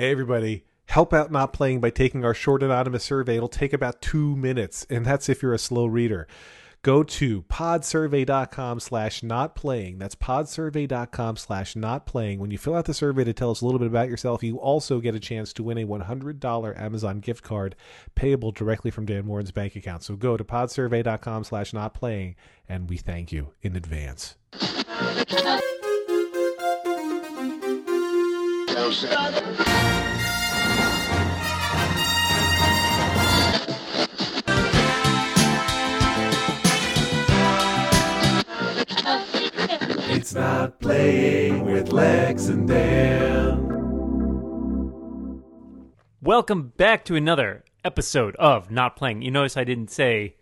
Hey, everybody. Help out not playing by taking our short anonymous survey. It'll take about two minutes, and that's if you're a slow reader. Go to podsurvey.com slash not playing. That's podsurvey.com slash not playing. When you fill out the survey to tell us a little bit about yourself, you also get a chance to win a $100 Amazon gift card payable directly from Dan Moren's bank account. So go to podsurvey.com slash not playing, and we thank you in advance. It's not playing with Lex and Dan. Welcome back to another episode of Not Playing. You notice I didn't say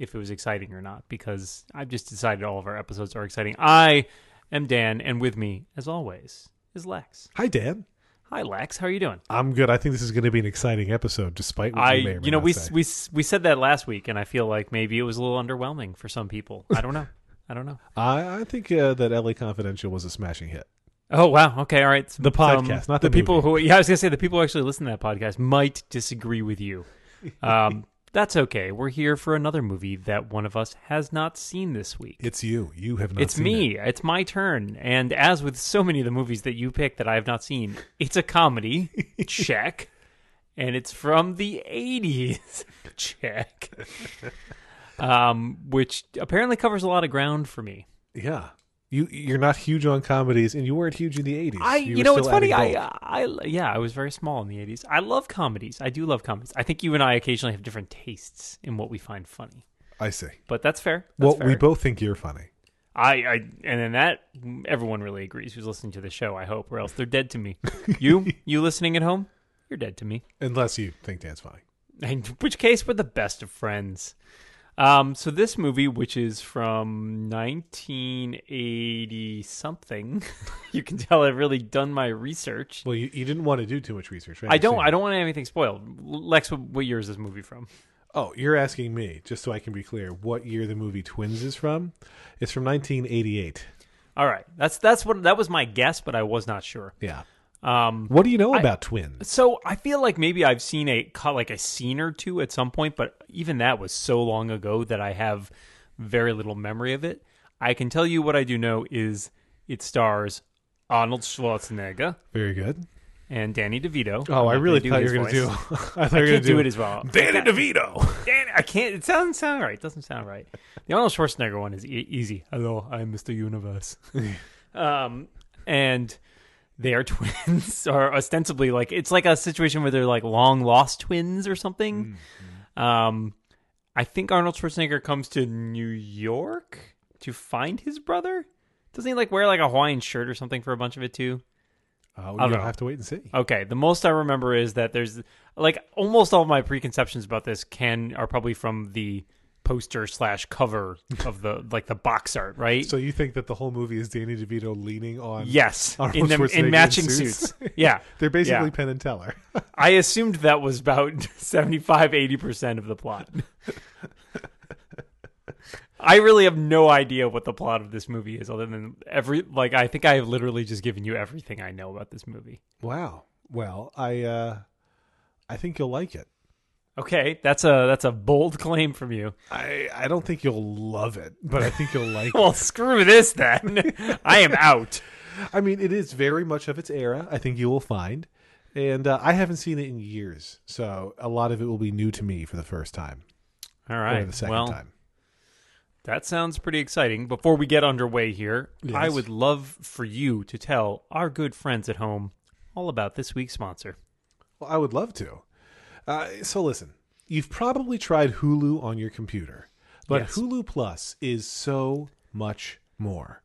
if it was exciting or not because I've just decided all of our episodes are exciting. I am Dan, and with me, as always, is Lex. Hi, Dan. Hi, Lex. How are you doing? I'm good. I think this is going to be an exciting episode, despite what I, you may or you know, we say. we we said that last week, and I feel like maybe it was a little underwhelming for some people. I don't know. I don't know. I, I think uh, that LA Confidential was a smashing hit. Oh wow. Okay. All right. The podcast, not the people movie. who. Yeah, I was gonna say the people who actually listen to that podcast might disagree with you. Um, that's okay. We're here for another movie that one of us has not seen this week. It's you. You have not. It's seen me. it. It's my turn. And as with so many of the movies that you pick that I have not seen, it's a comedy. check. And it's from the 80s. check. Um, which apparently covers a lot of ground for me. Yeah. You you're not huge on comedies, and you weren't huge in the '80s. I, you, you, know, it's funny. I. I, yeah, I was very small in the '80s. I love comedies. I do love comedies. I think you and I occasionally have different tastes in what we find funny, I see. but that's fair. That's well, we both think you're funny. I, I, and then that everyone really agrees who's listening to the show. I hope, or else they're dead to me. you, you listening at home, you're dead to me. Unless you think Dan's funny. In which case, we're the best of friends. Um, so this movie, which is from 1980 something, you can tell I've really done my research. Well, you, you didn't want to do too much research, right? I don't. I don't want anything spoiled. Lex, what, what year is this movie from? Oh, you're asking me, just so I can be clear, what year the movie Twins is from? It's from 1988. All right, that's that's what that was my guess, but I was not sure. Yeah. Um, What do you know I- about Twins? so I feel like maybe I've seen a cut like a scene or two at some point, but even that was so long ago that I have very little memory of it. I can tell you what I do know is it stars Arnold Schwarzenegger Very good. and Danny DeVito. Oh, I really thought you were going to do. I thought I you were going to do it as well. Danny DeVito. Dan, I can't. It doesn't sound right. It doesn't sound right. The Arnold Schwarzenegger one is e- easy. Hello, I'm Mr. Universe. um, and they are twins, or ostensibly like it's like a situation where they're like long lost twins or something. Um, I think Arnold Schwarzenegger comes to New York to find his brother. Doesn't he like wear like a Hawaiian shirt or something for a bunch of it too? Uh, I you'll don't have to wait and see. Okay, the most I remember is that there's like almost all my preconceptions about this can are probably from the poster slash cover of the like the box art, right? So you think that the whole movie is Danny DeVito leaning on? yes, Arnold in them in in matching suits? suits. Yeah, They're basically Yeah. Penn and Teller. I assumed that was about 75 80% of the plot. I really have no idea what the plot of this movie is other than every like I think I have literally just given you everything I know about this movie. wow. Well, I uh I think you'll like it. Okay, that's a that's a bold claim from you. I I don't think you'll love it, but I think you'll like it. Well, screw this then. I am out. I mean, it is very much of its era. I think you will find, and uh, I haven't seen it in years, so a lot of it will be new to me for the first time All right, the second well, time. that sounds pretty exciting. Before we get underway here, I would love for you to tell our good friends at home all about this week's sponsor. Well, I would love to. Uh, so listen, you've probably tried Hulu on your computer, but Yes. Hulu Plus is so much more.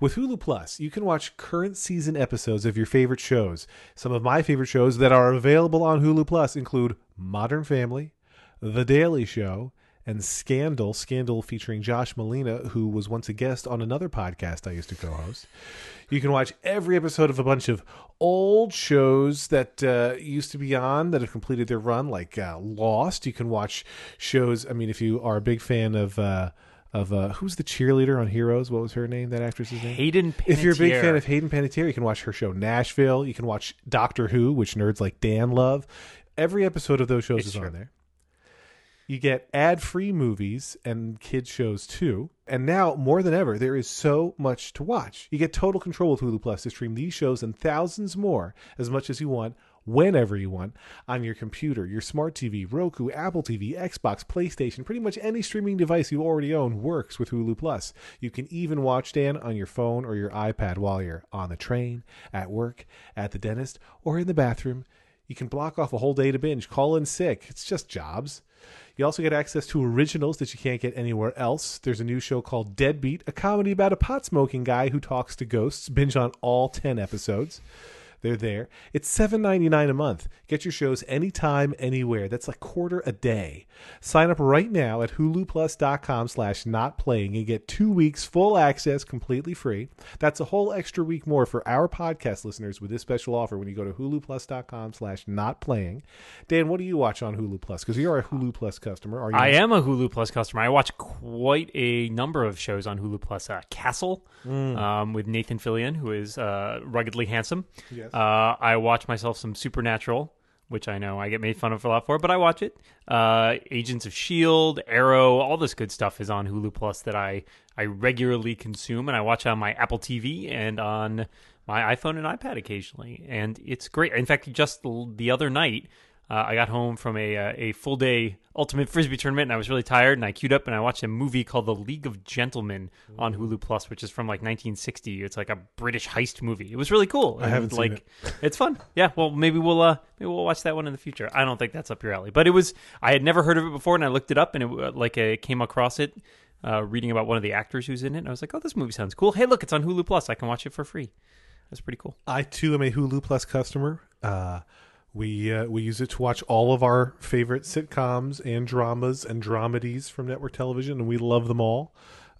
With Hulu Plus, you can watch current season episodes of your favorite shows. Some of my favorite shows that are available on Hulu Plus include Modern Family, The Daily Show, and Scandal. Scandal featuring Josh Malina, who was once a guest on another podcast I used to co host. You can watch every episode of a bunch of old shows that uh, used to be on that have completed their run, like uh, Lost. You can watch shows. I mean, if you are a big fan of uh, of uh, who's the cheerleader on Heroes? What was her name? That actress's name? Hayden. If you're a big fan of Hayden Panettiere, you can watch her show Nashville. You can watch Doctor Who, which nerds like Dan love. Every episode of those shows It's is true. on there. You get ad-free movies and kids shows too. And now more than ever, there is so much to watch. You get total control with Hulu Plus to stream these shows and thousands more as much as you want, whenever you want, on your computer, your smart TV, Roku, Apple TV, Xbox, PlayStation, pretty much any streaming device you already own works with Hulu Plus. You can even watch Dan on your phone or your iPad while you're on the train, at work, at the dentist, or in the bathroom. You can block off a whole day to binge, call in sick. It's just jobs. You also get access to originals that you can't get anywhere else. There's a new show called Deadbeat, a comedy about a pot smoking guy who talks to ghosts. Binge on all 10 episodes. They're there. It's $7.99 a month. Get your shows anytime, anywhere. That's a quarter a day. Sign up right now at huluplus.com slash not playing and get two weeks full access completely free. That's a whole extra week more for our podcast listeners with this special offer when you go to huluplus.com slash not playing. Dan, what do you watch on Hulu Plus? Because you're a Hulu Plus customer. Are you? I am a Hulu Plus customer. I watch quite a number of shows on Hulu Plus. Uh, Castle um, with Nathan Fillion, who is uh, ruggedly handsome. Yes. Uh, I watch myself some Supernatural, which I know I get made fun of a lot for, but I watch it. Uh, Agents of Shield, Arrow, all this good stuff is on Hulu Plus that I I regularly consume, and I watch on my Apple TV and on my iPhone and iPad occasionally, and it's great. In fact, just the the other night. Uh, I got home from a uh, a full day ultimate frisbee tournament, and I was really tired. And I queued up and I watched a movie called The League of Gentlemen on Hulu Plus, which is from like 1960. It's like a British heist movie. It was really cool. I haven't And, seen like it's fun. Yeah. Well, maybe we'll uh maybe we'll watch that one in the future. I don't think that's up your alley, but it was. I had never heard of it before, and I looked it up, and it uh, like I came across it. Uh, reading about one of the actors who's in it, and I was like, "Oh, this movie sounds cool." Hey, look, it's on Hulu Plus. I can watch it for free. That's pretty cool. I too am a Hulu Plus customer. Uh, we uh, we use it to watch all of our favorite sitcoms and dramas and dramedies from network television, and we love them all.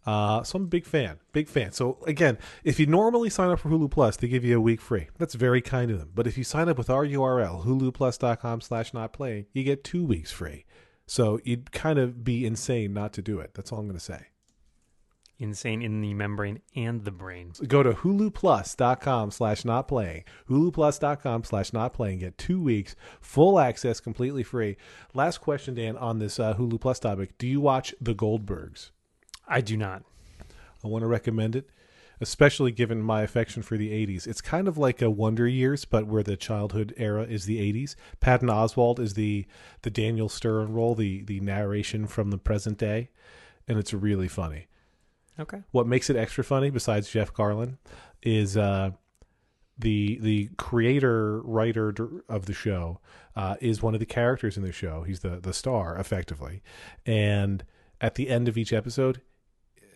Uh, so I'm a big fan, big fan. So again, if you normally sign up for Hulu Plus, they give you a week free. That's very kind of them. But if you sign up with our URL, huluplus.com/slash not playing, you get two weeks free. So you'd kind of be insane not to do it. That's all I'm going to say. Insane in the membrane and the brain. go to huluplus.com slash not playing. huluplus.com slash not playing. Get two weeks full access completely free. Last question dan on this uh, hulu plus topic. Do you watch the goldbergs? I do not. i want to recommend it especially given my affection for the 80s it's kind of like a wonder years but where the childhood era is the 80s patton oswalt is the the daniel stern role the the narration from the present day and it's really funny Okay. what makes it extra funny besides Jeff Garlin is uh, the the creator writer of the show uh, is one of the characters in the show. He's the the star effectively, and at the end of each episode.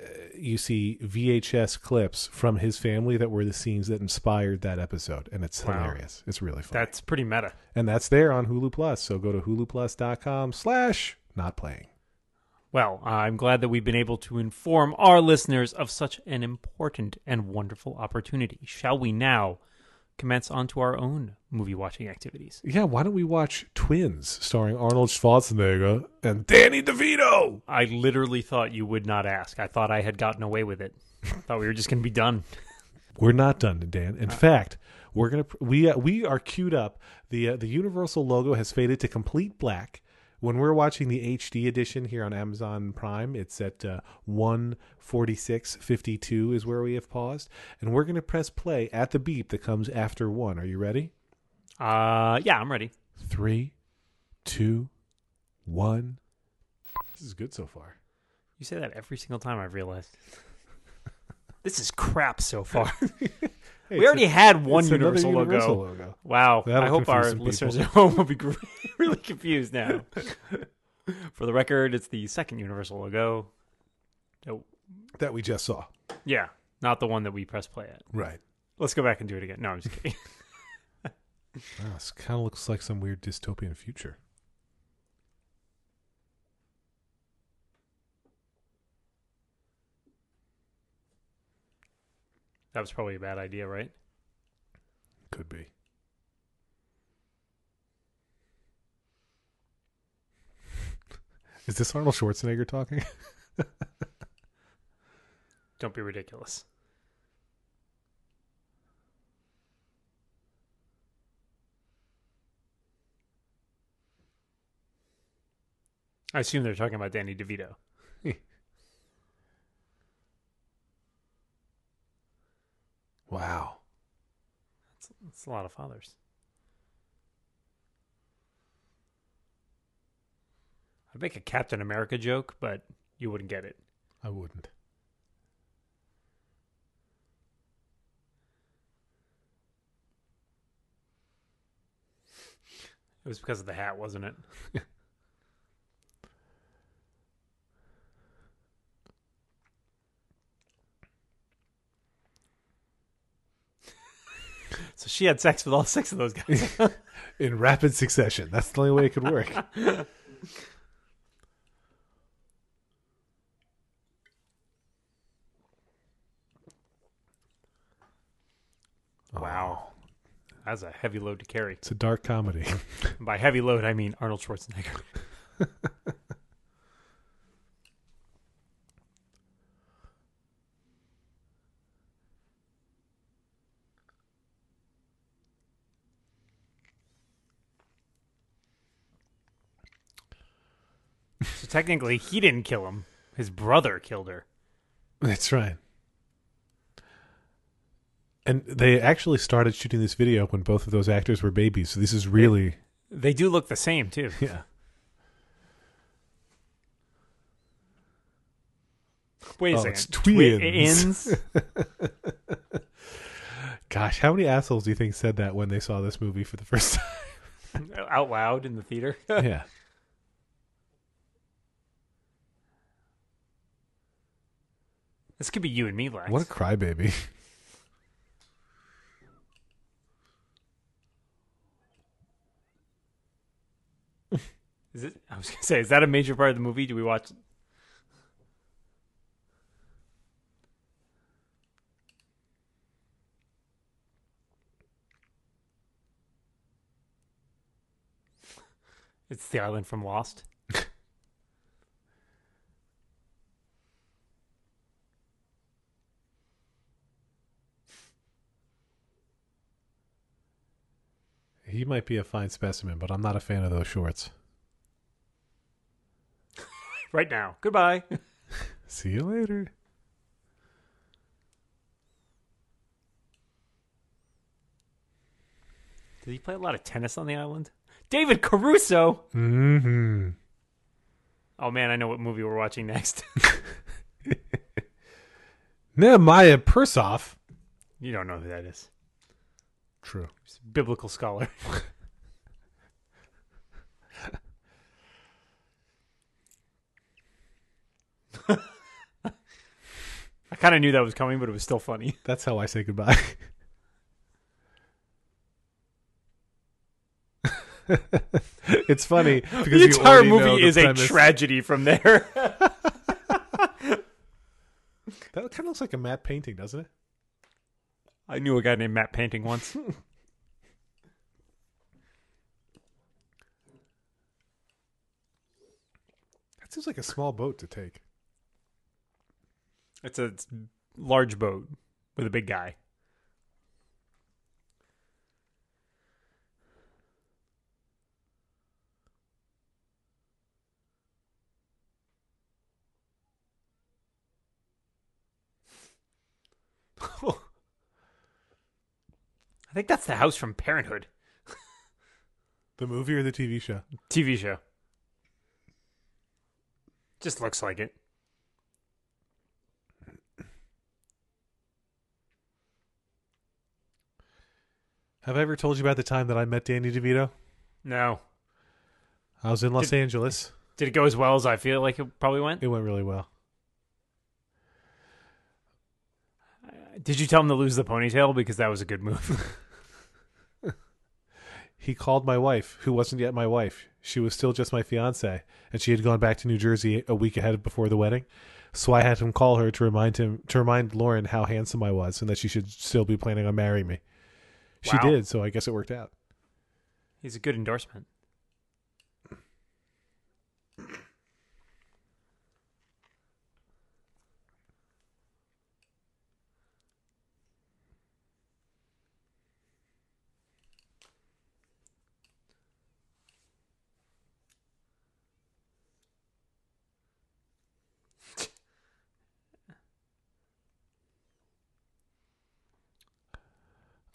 uh, You see VHS clips from his family that were the scenes that inspired that episode, and it's Wow. hilarious. It's really fun, That's pretty meta. and that's there on Hulu Plus. So go to huluplus.com/slash not playing. Well, I'm glad that we've been able to inform our listeners of such an important and wonderful opportunity. Shall we now commence onto our own movie watching activities? Yeah, why don't we watch Twins starring Arnold Schwarzenegger and Danny DeVito? I literally thought you would not ask. I thought I had gotten away with it. I thought we were just going to be done. We're not done, Dan. In fact, we're gonna we uh, we are queued up. the uh, The Universal logo has faded to complete black. When we're watching the HD edition here on Amazon Prime, it's at uh, one forty six fifty two is where we have paused, and we're gonna press play at the beep that comes after one. Are you ready? Uh, yeah, I'm ready. Three, two, one. This is good so far. You say that every single time I've realized. this is crap so far. Hey, we already had one universal, Universal logo. logo. Wow. That'll I hope our listeners at home will be really confused now. For the record, it's the second universal logo. Oh, That we just saw. yeah, not the one that we press play at. Right. Let's go back and do it again. No, I'm just kidding. Wow, this kind of looks like some weird dystopian future. That was probably a bad idea, right? Could be. Is this Arnold Schwarzenegger talking? Don't be ridiculous. I assume they're talking about Danny DeVito. Wow. that's a lot of fathers. I'd make a Captain America joke, but you wouldn't get it. I wouldn't. It was because of the hat, wasn't it? so she had sex with all six of those guys. In rapid succession. That's the only way it could work. wow. That's a heavy load to carry. It's a dark comedy. By heavy load, I mean Arnold Schwarzenegger. so technically, he didn't kill him. His brother killed her. That's right. And they actually started shooting this video when both of those actors were babies. So this is really, They do look the same, too. yeah. Wait a Oh, second. it's twins. Twins? Gosh, how many assholes do you think said that when they saw this movie for the first time? out loud in the theater. yeah. This could be you and me, Lex. What a crybaby. Is it? I was gonna say, is that a major part of the movie? Do we watch? It's the island from Lost. He might be a fine specimen, but I'm not a fan of those shorts. Right now. Goodbye. See you later. Did he play a lot of tennis on the island? David Caruso. Mm-hmm. Oh man, I know what movie we're watching next. Nehemiah Persoff. you don't know who that is. True. Biblical scholar. I kind of knew that was coming, but it was still funny. That's how I say goodbye. it's funny because the you entire already know movie the is a tragedy from there. That kind of looks like a matte painting, doesn't it? I knew a guy named Matt Painting once. That seems like a small boat to take. It's a it's large boat with a big guy. I think that's the house from Parenthood The movie or the TV show? TV show. Just looks like it. Have I ever told you about the time that I met Danny DeVito? No. I was in Los Did- Angeles. Did it go as well as I feel like it probably went? It went really well. Did you tell him to lose the ponytail because that was a good move? He called my wife, who wasn't yet my wife. She was still just my fiance, and she had gone back to New Jersey a week ahead before the wedding. So I had him call her to remind him to remind Lauren how handsome I was and that she should still be planning on marrying me. She Wow. did, so I guess it worked out. He's a good endorsement.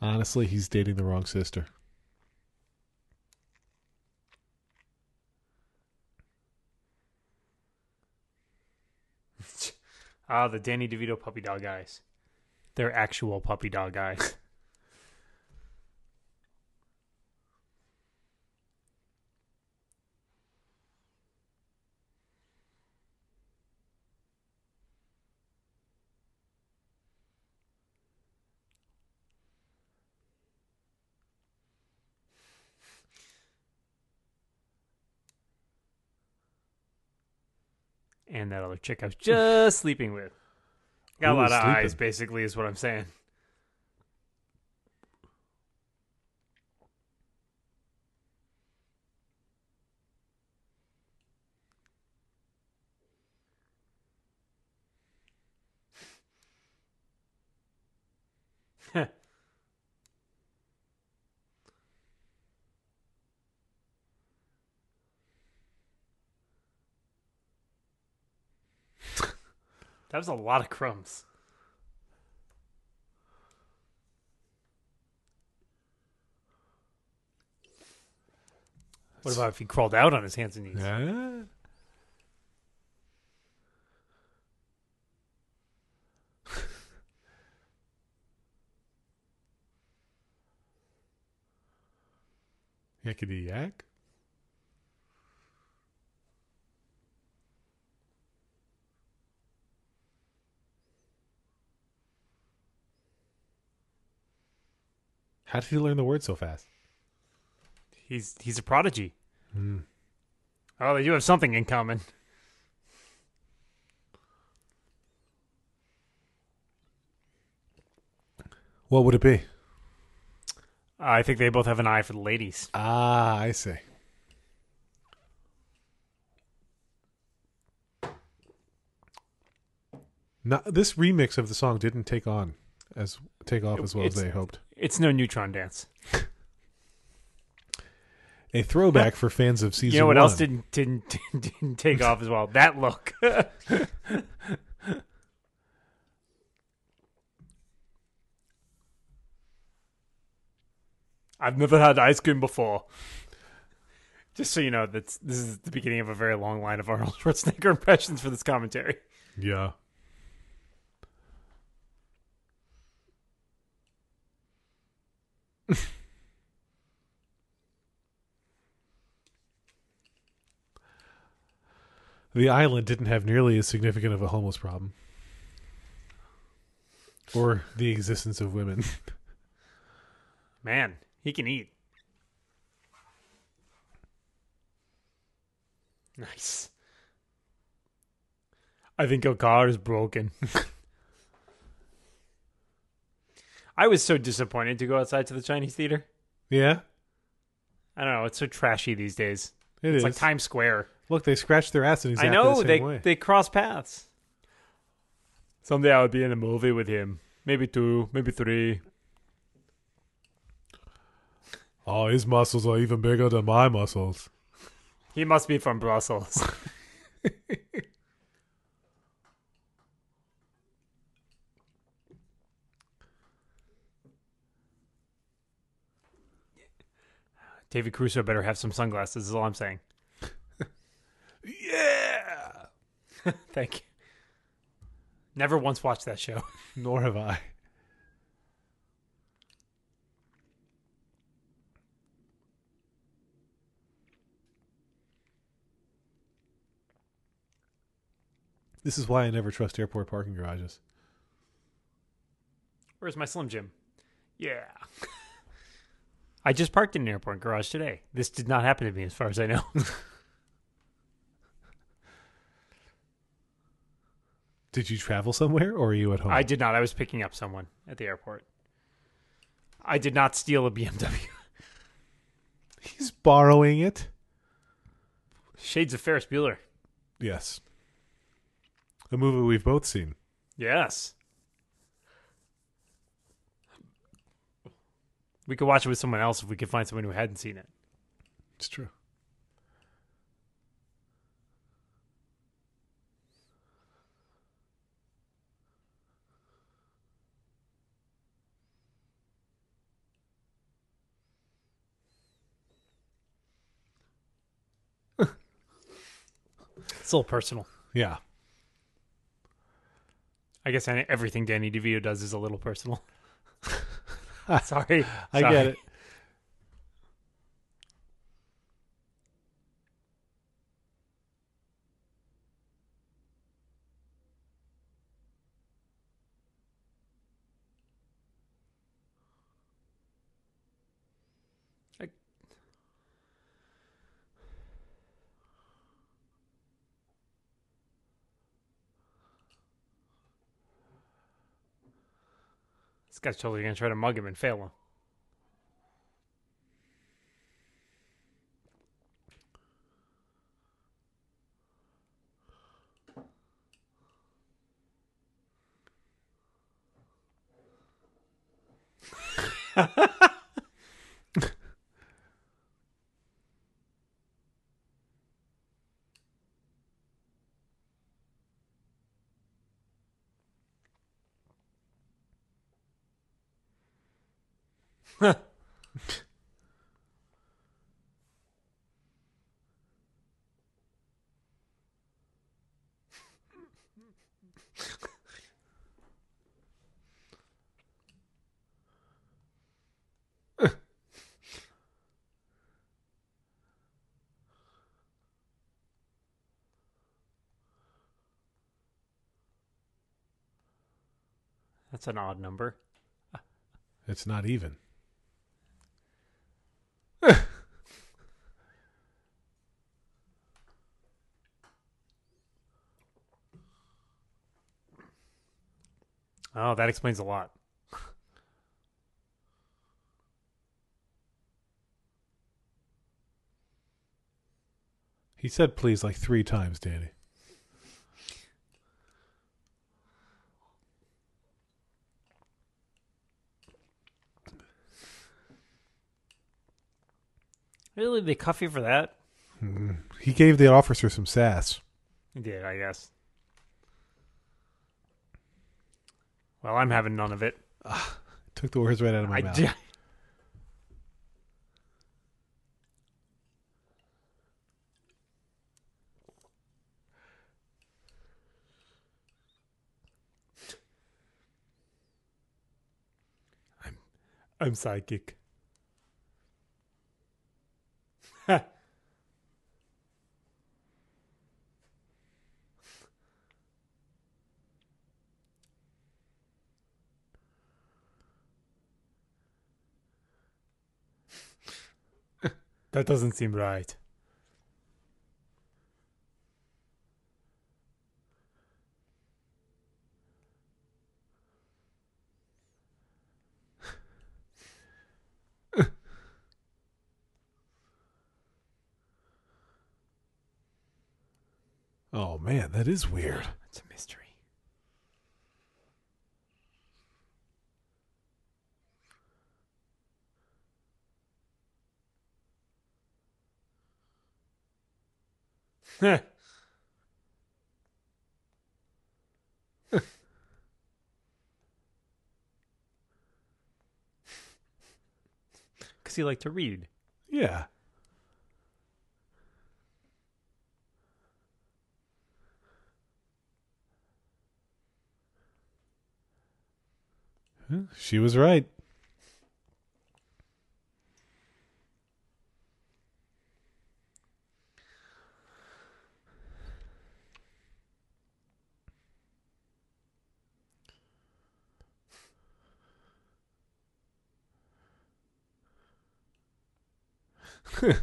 Honestly, he's dating the wrong sister. Ah, the Danny DeVito puppy dog eyes. They're actual puppy dog eyes. and that other chick I was just sleeping with. Got Who a lot of eyes, basically, is what I'm saying. That was a lot of crumbs. What about if he crawled out on his hands and knees? Yeah. Yakety yak. How did he learn the word so fast? He's he's a prodigy. Hmm. Oh, they do have something in common. What would it be? I think they both have an eye for the ladies. Ah, I see. Not, this remix of the song didn't take on as take off as well as they hoped. It's no neutron dance. A throwback for fans of season you know what one. else didn't didn't didn't take off as well? That look. I've never had ice cream before. Just so you know, that's this is the beginning of a very long line of Arnold Schwarzenegger impressions for this commentary. Yeah. the island didn't have nearly as significant of a homeless problem. Or the existence of women. Man, he can eat. Nice. I think your car is broken. I was so disappointed to go outside to the Chinese theater. yeah, I don't know, it's so trashy these days. it It's is. like Times Square. Look, they scratched their ass in I know the same they way. they cross paths. Someday I would be in a movie with him. Maybe two, maybe three. oh, his muscles are even bigger than my muscles. He must be from Brussels. David Caruso better have some sunglasses, is all I'm saying. Yeah. Thank you. Never once watched that show. Nor have I. This is why I never trust airport parking garages. Where's my Slim Jim? Yeah. I just parked in an airport garage today. This did not happen to me, as far as I know. Did you travel somewhere or are you at home? I did not. I was picking up someone at the airport. I did not steal a BMW. He's borrowing it. Shades of Ferris Bueller. Yes. A movie we've both seen. Yes. We could watch it with someone else if we could find someone who hadn't seen it. It's true. it's a little personal. Yeah. I guess everything Danny DeVito does is a little personal. Sorry. I Sorry. get it. Guy's totally gonna try to mug him and fail him. That's an odd number. It's not even. Oh, that explains a lot. He said please like three times, Danny. Really, they cuff you for that? He gave the officer some sass. He did, I guess. Well, I'm having none of it. Took the words right out of my I mouth. d- I'm I'm psychic. That doesn't seem right. Oh man, that is weird. It's a mystery. Because you like to read. Yeah. She was right.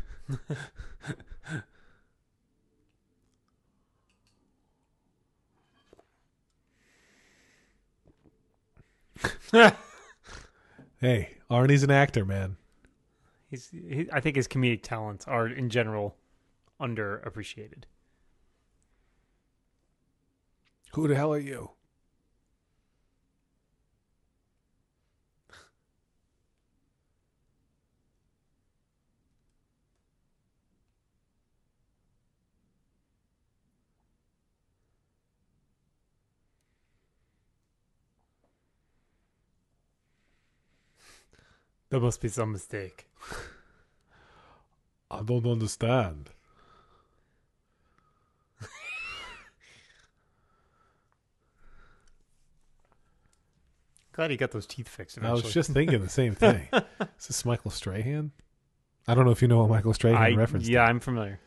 Hey, Arnie's an actor, man. He's, he, I think his comedic talents are in general underappreciated. Who the hell are you? There must be some mistake. I don't understand. Glad he got those teeth fixed. Eventually. I was just thinking the same thing. Is this Michael Strahan? I don't know if you know what Michael Strahan I, referenced. Yeah, to. I'm familiar.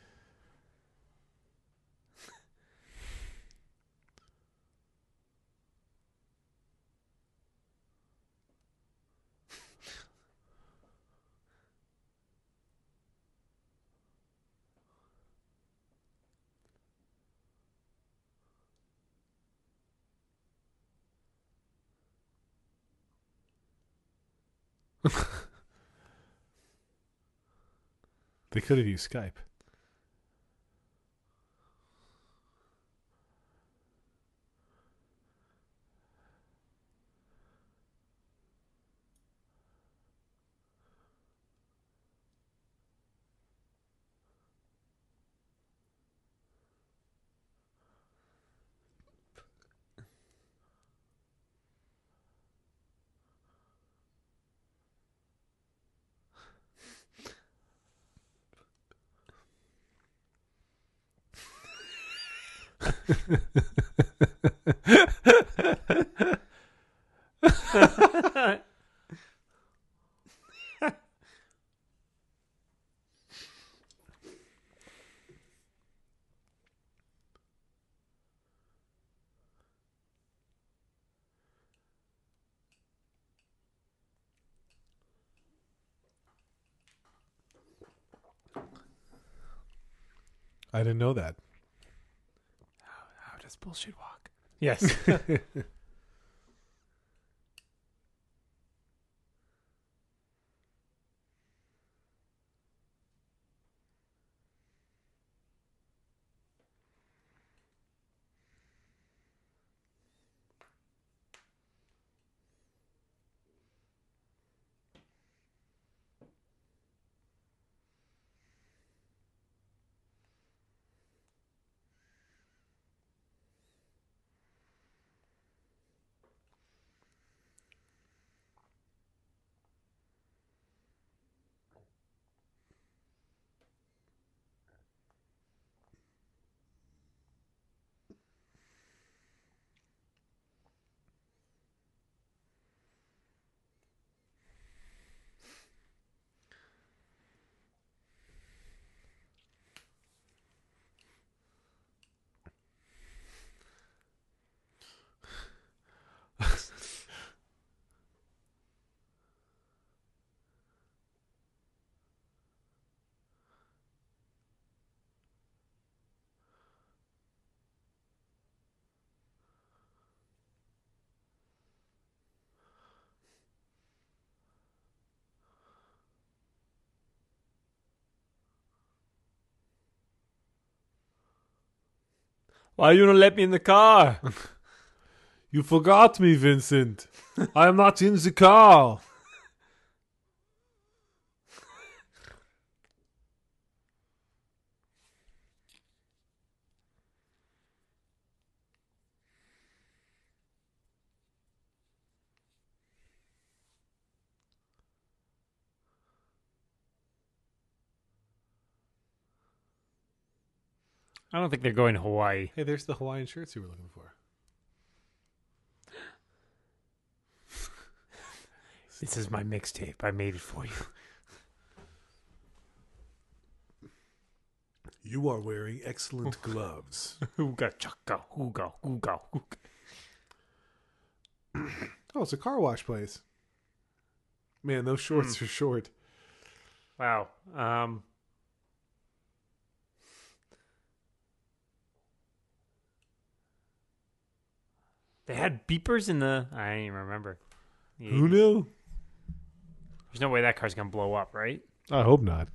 They could have used Skype. I didn't know that. How does bullshit walk? Yes. Why you don't let me in the car? You forgot me, Vincent. I am not in the car. Don't think they're going to Hawaii. Hey, there's the Hawaiian shirts you were looking for. This is my mixtape. I made it for you. You are wearing excellent gloves. Hooga chaka hooga hooga hooga. Oh, it's a car wash place. Man, those shorts are short. Wow. Um. They had beepers in the. I don't even remember. The Who 80s. knew? There's no way that car's gonna blow up, right? I hope not.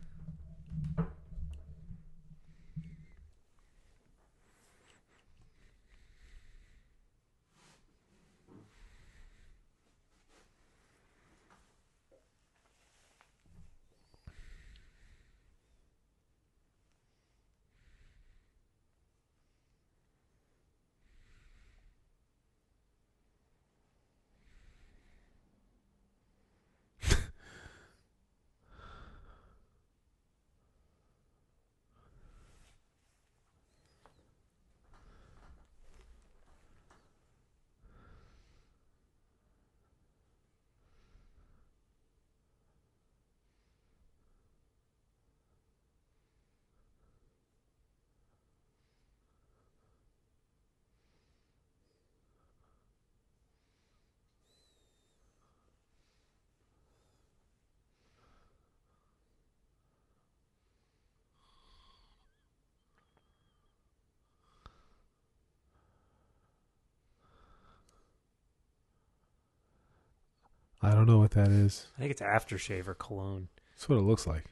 I don't know what that is. I think it's aftershave or cologne. That's what it looks like.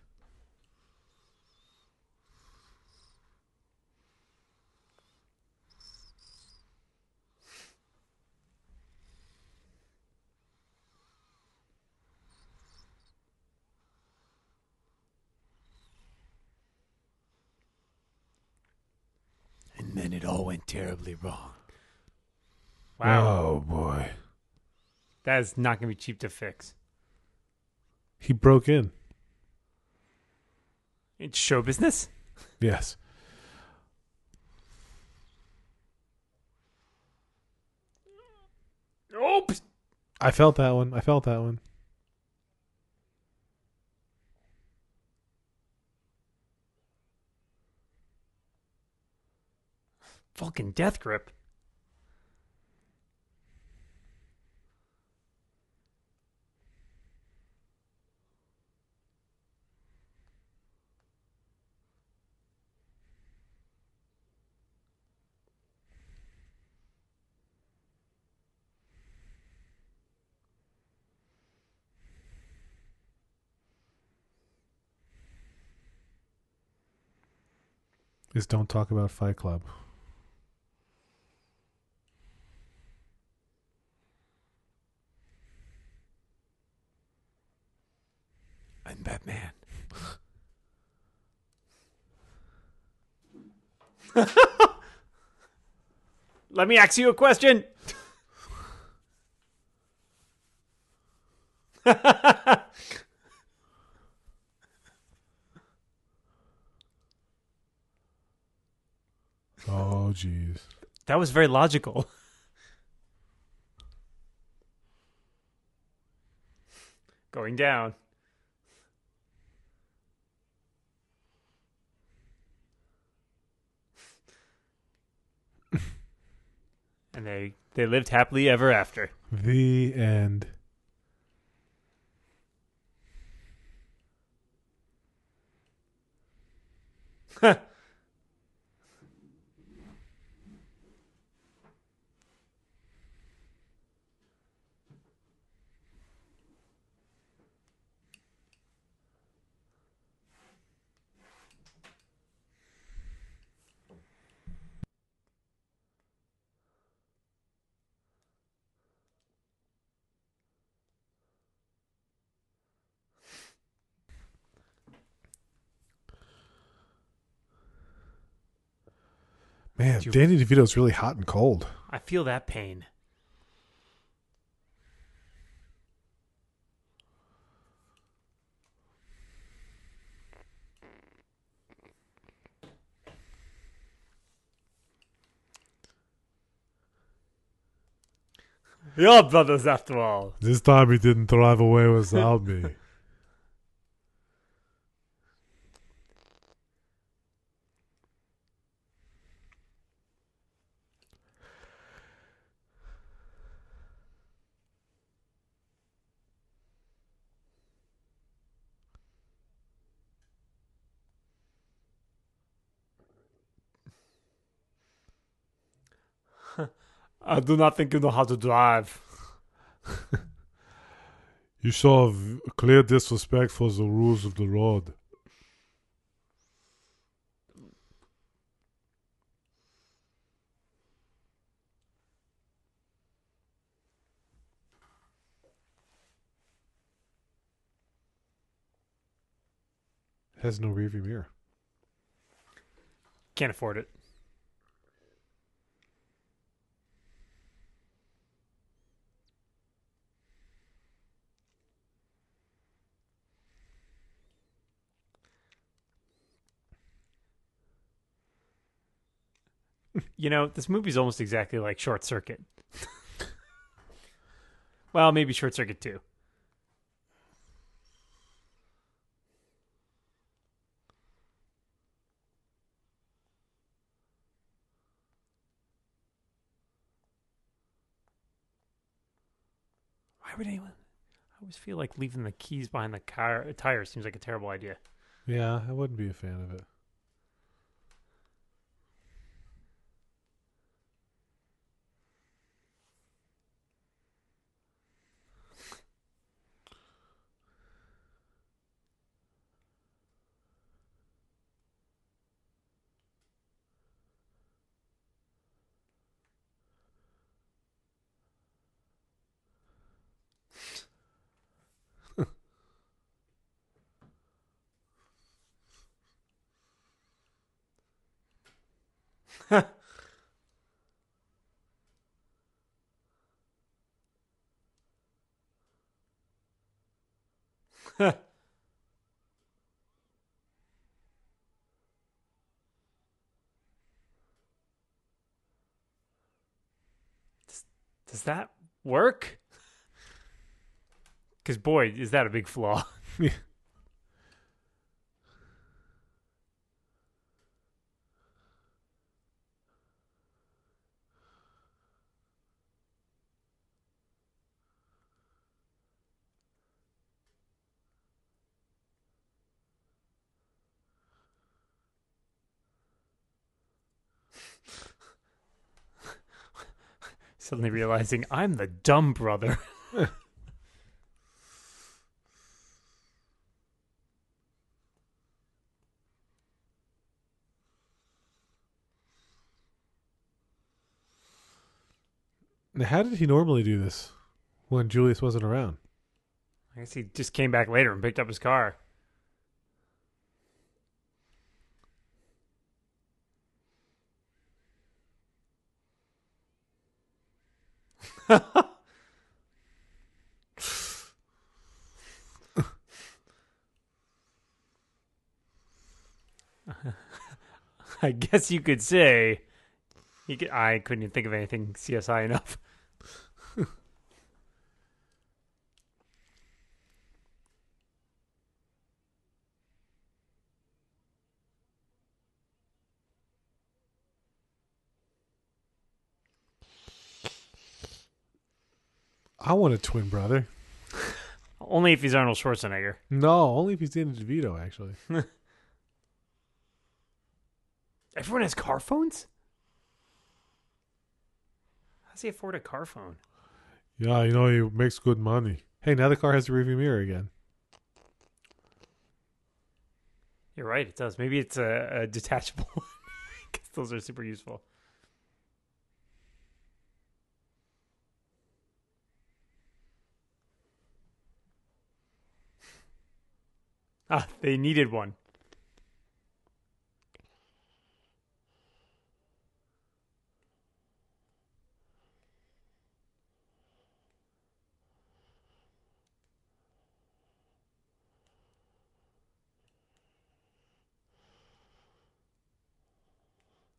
And then it all went terribly wrong. Wow. Oh boy. That is not going to be cheap to fix. He broke in. It's show business? Yes. Oops. I felt that one. I felt that one. Fucking death grip. Is don't talk about Fight Club. I'm Batman. Let me ask you a question. Oh jeez. That was very logical. Going down. and they they lived happily ever after. The end. Man, you- Danny DeVito's really hot and cold. I feel that pain. You're brothers after all. This time he didn't drive away without me. I do not think you know how to drive. You show clear disrespect for the rules of the road. Has no rearview mirror. Can't afford it. You know, this movie's almost exactly like Short Circuit. well, maybe Short Circuit 2. Why would anyone? I always feel like leaving the keys behind the car tire seems like a terrible idea. Yeah, I wouldn't be a fan of it. Does that work? Because boy, is that a big flaw. Suddenly realizing I'm the dumb brother. Now, how did he normally do this when Julius wasn't around? I guess he just came back later and picked up his car. I guess you could say. You could, I couldn't think of anything CSI enough. I want a twin brother. Only if he's Arnold Schwarzenegger. No, only if he's Danny DeVito, actually. Everyone has car phones? How's he afford a car phone? Yeah, you know, he makes good money. Hey, now the car has a rearview mirror again. You're right, it does. Maybe it's a, a detachable those are super useful. Ah, they needed one.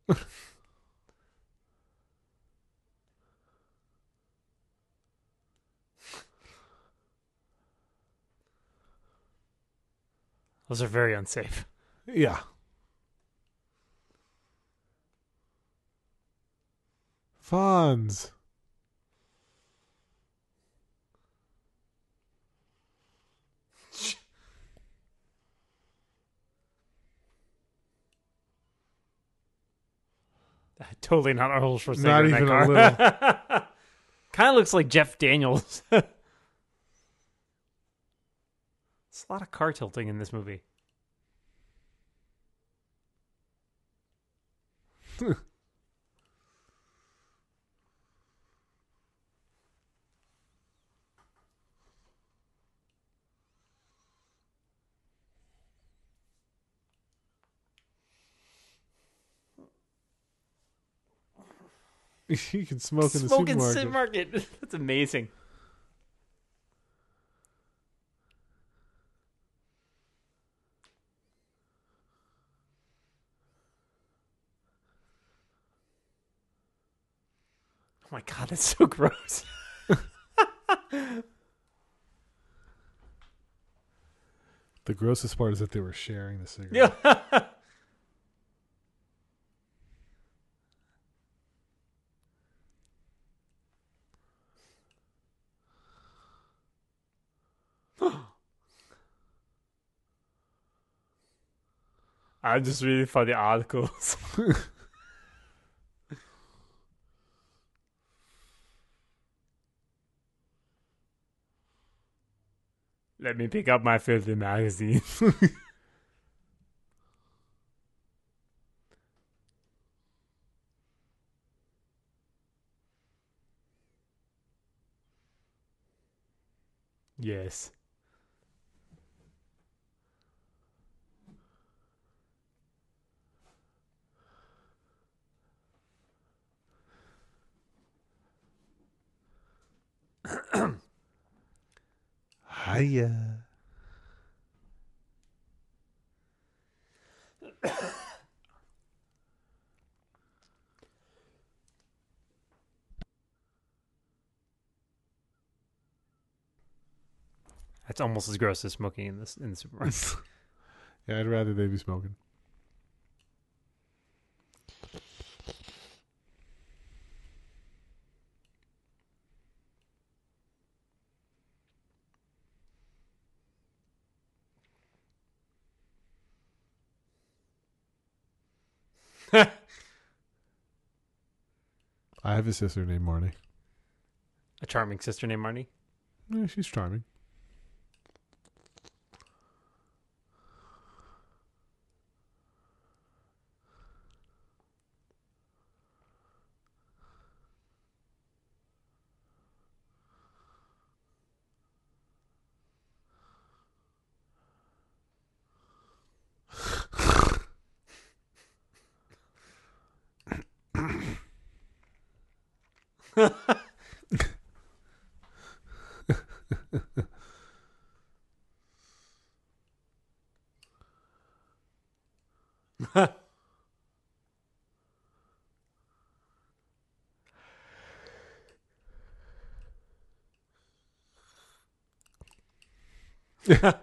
Those are very unsafe. Yeah. Fonz. Totally not Arnold Schwarzenegger. Not even a car. kind of looks like Jeff Daniels. There's a lot of car tilting in this movie. you can smoke in the Smoke in supermarket. supermarket. That's amazing. My god, that's so gross. The grossest part is that they were sharing the cigarette. Yeah. I'm just reading for the articles. Let me pick up my filthy magazine. yes. Hiya. That's almost as gross as smoking in this in the supermarket. Yeah, I'd rather they be smoking. I have a sister named Marnie. A charming sister named Marnie. Yeah, she's charming. Yeah.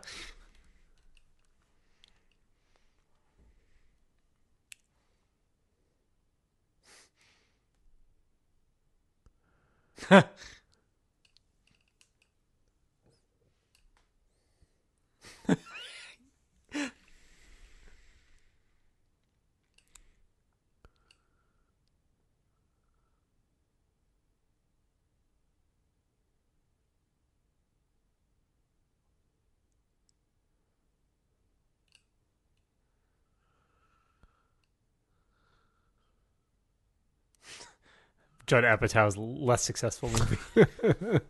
Judd Apatow's less successful movie.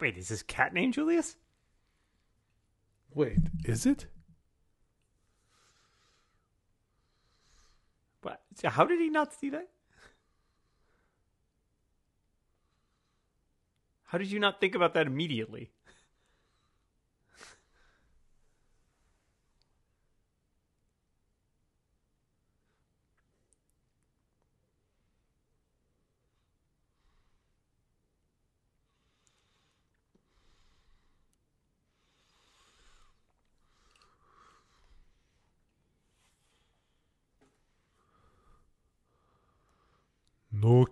Wait, is his cat named Julius? Wait, is it? What? How did he not see that? How did you not think about that immediately?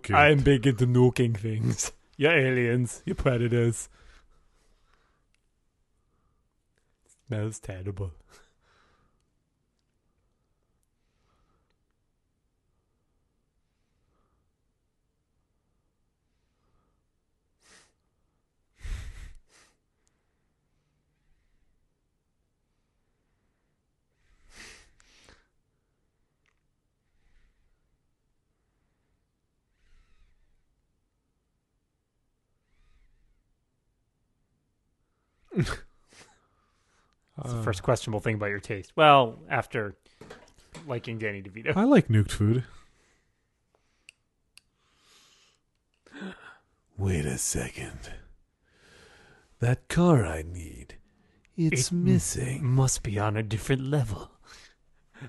Kid. I'm big into nuking things. You're aliens, You're predators. Smells terrible. That's the uh, first questionable thing about your taste. Well, after liking Danny DeVito. I like nuked food. Wait a second. That car I need. It's It- missing. Must be on a different level.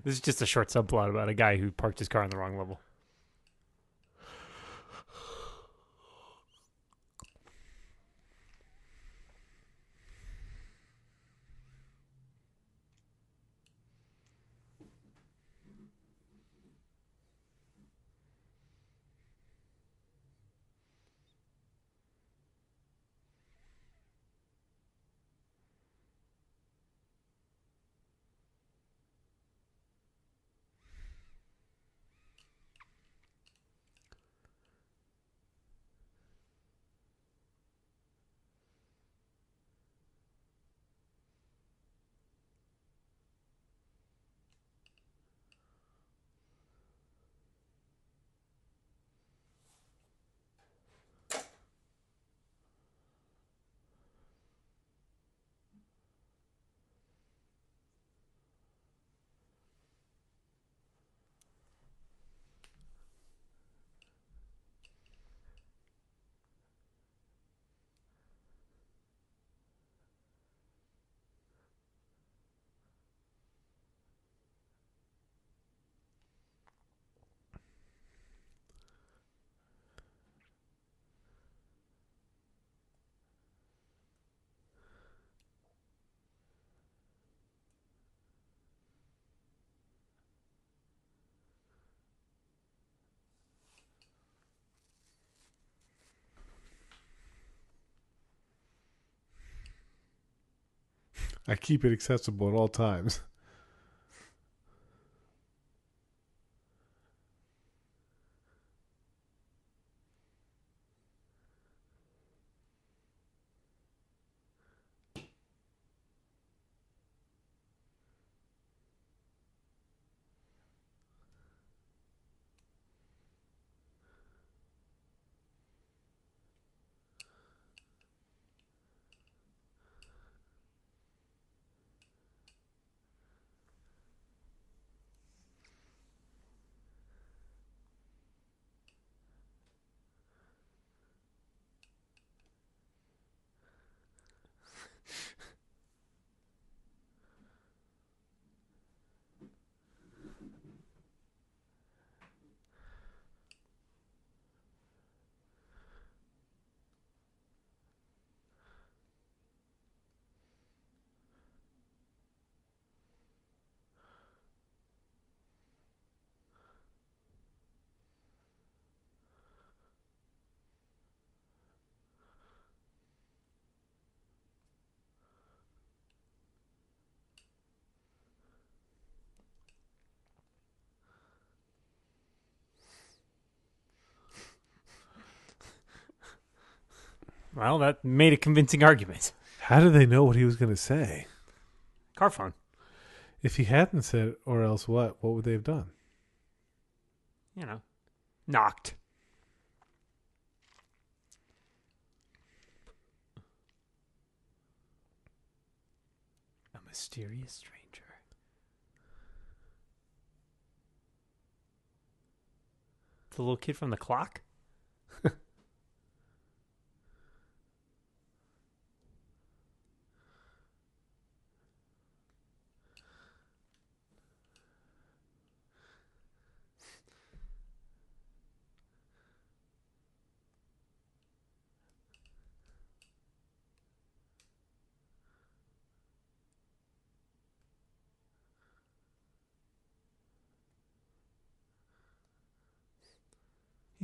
This is just a short subplot about a guy who parked his car on the wrong level. I keep it accessible at all times. Well, that made a convincing argument. How did they know what he was going to say? Car phone. If he hadn't said or else what, what would they have done? You know, knocked. A mysterious stranger. The little kid from the clock?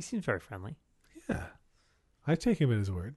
Seems very friendly. Yeah. I take him at his word.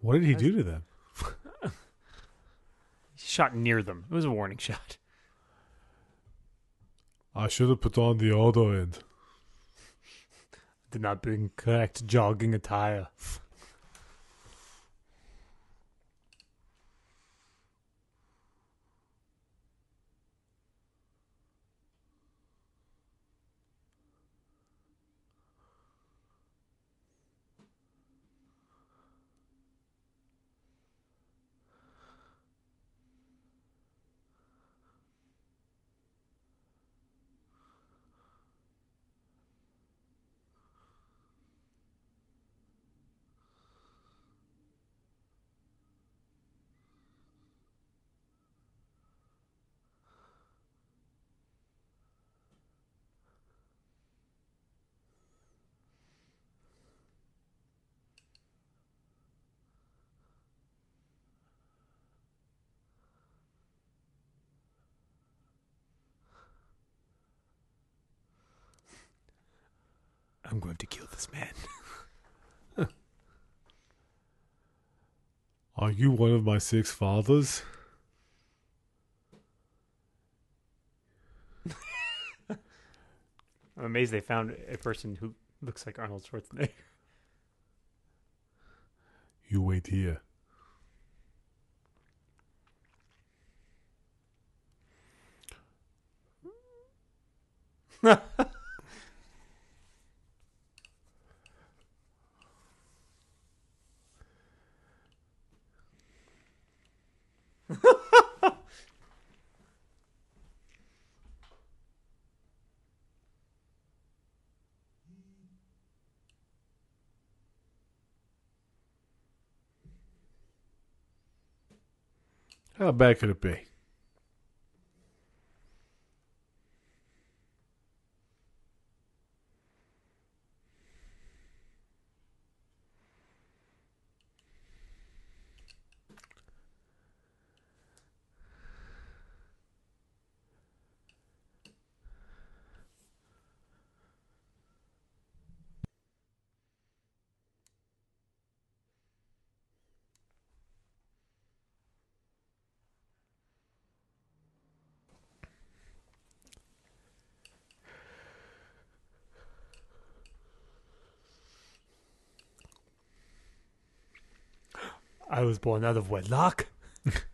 What did he do to them? He shot near them. It was a warning shot. I should have put on the other end. Did not bring correct jogging attire. I'm going to kill this man. Are you one of my six fathers? I'm amazed they found a person who looks like Arnold Schwarzenegger. You wait here. How bad could it be? I was born out of wedlock.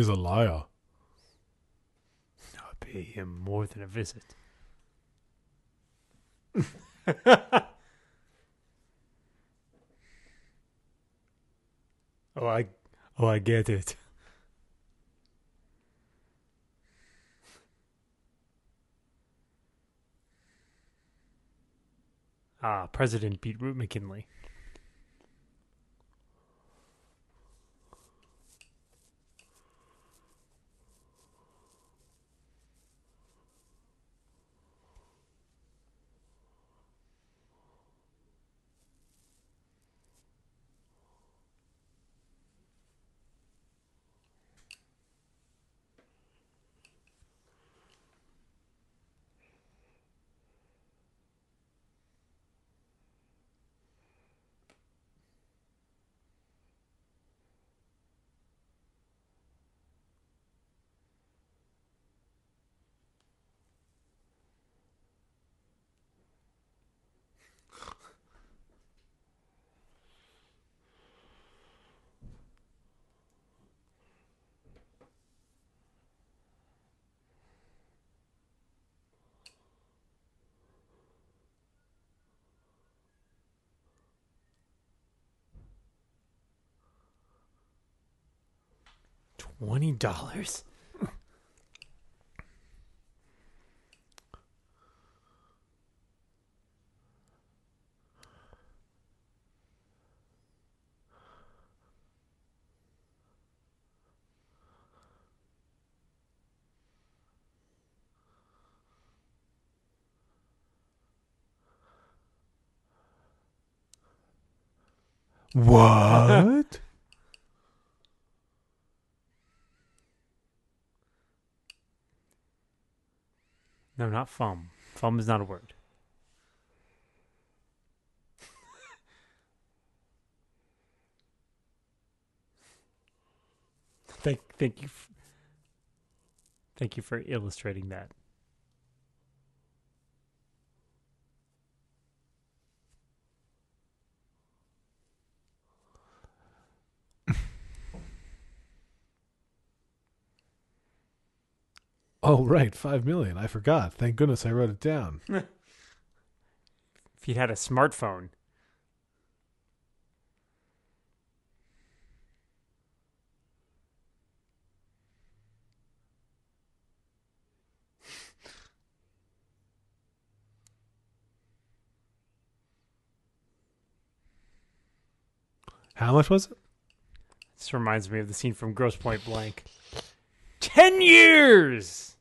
He's a liar. I'll pay him more than a visit. oh, I, oh, I get it. Ah, President Beetroot McKinley. Twenty dollars. What? No, not fum. Fum is not a word. thank, thank you. f- thank you for illustrating that. Oh, right. Five million. I forgot. Thank goodness I wrote it down. If you'd had a smartphone, How much was it? this reminds me of the scene from Grosse Pointe Blank. Ten years.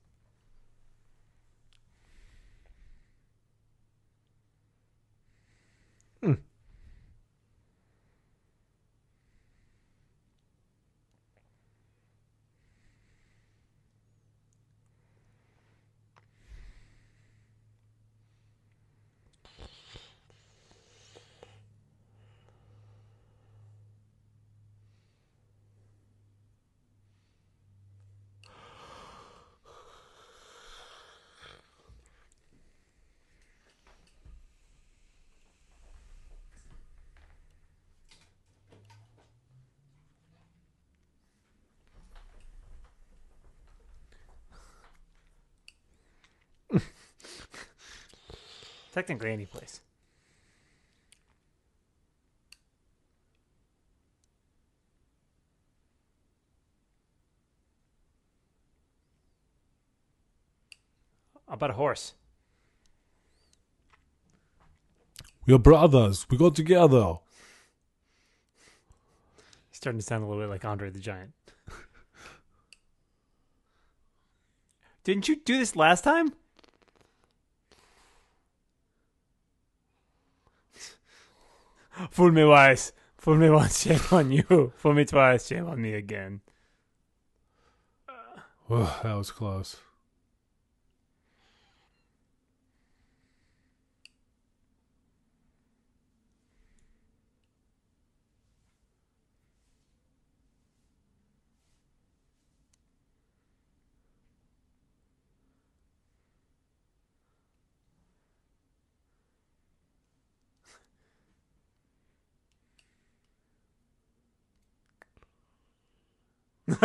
Technically, any place. How about a horse? We're brothers. We go together. He's starting to sound a little bit like Andre the Giant. Didn't you do this last time? Fool me once, fool me once, shame on you. Fool me twice, shame on me again. Oh, that was close.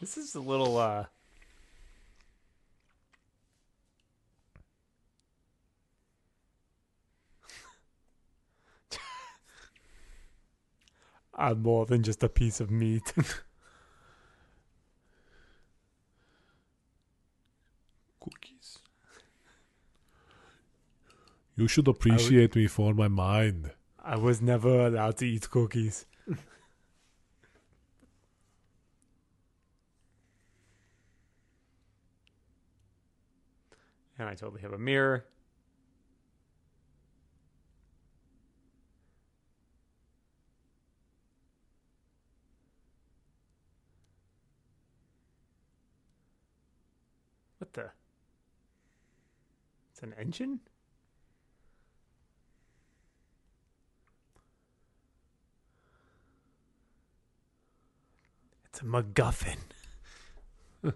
this is a little uh I'm more than just a piece of meat. Cookies. You should appreciate me for my mind. I was never allowed to eat cookies. and I totally have a mirror. The? It's an engine? It's a MacGuffin.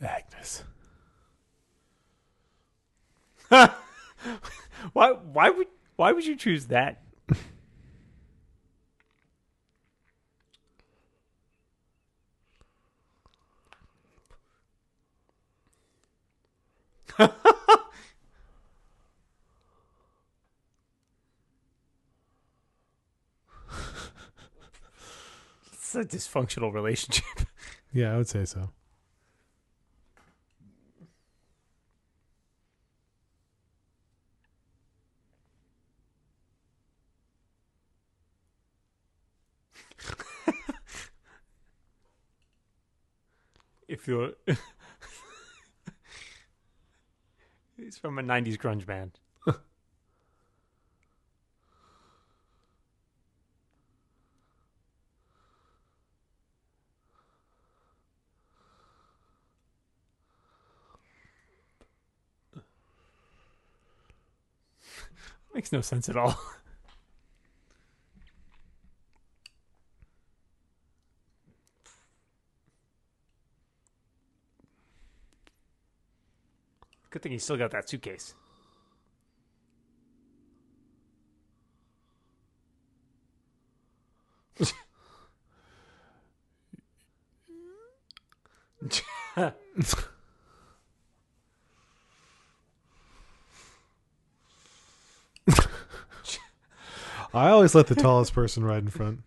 Agnes. why? Why would? Why would you choose that? it's a dysfunctional relationship. Yeah, I would say so. If you're he's from a 90s grunge band. Makes no sense at all Good thing he still got that suitcase. I always let the tallest person ride in front.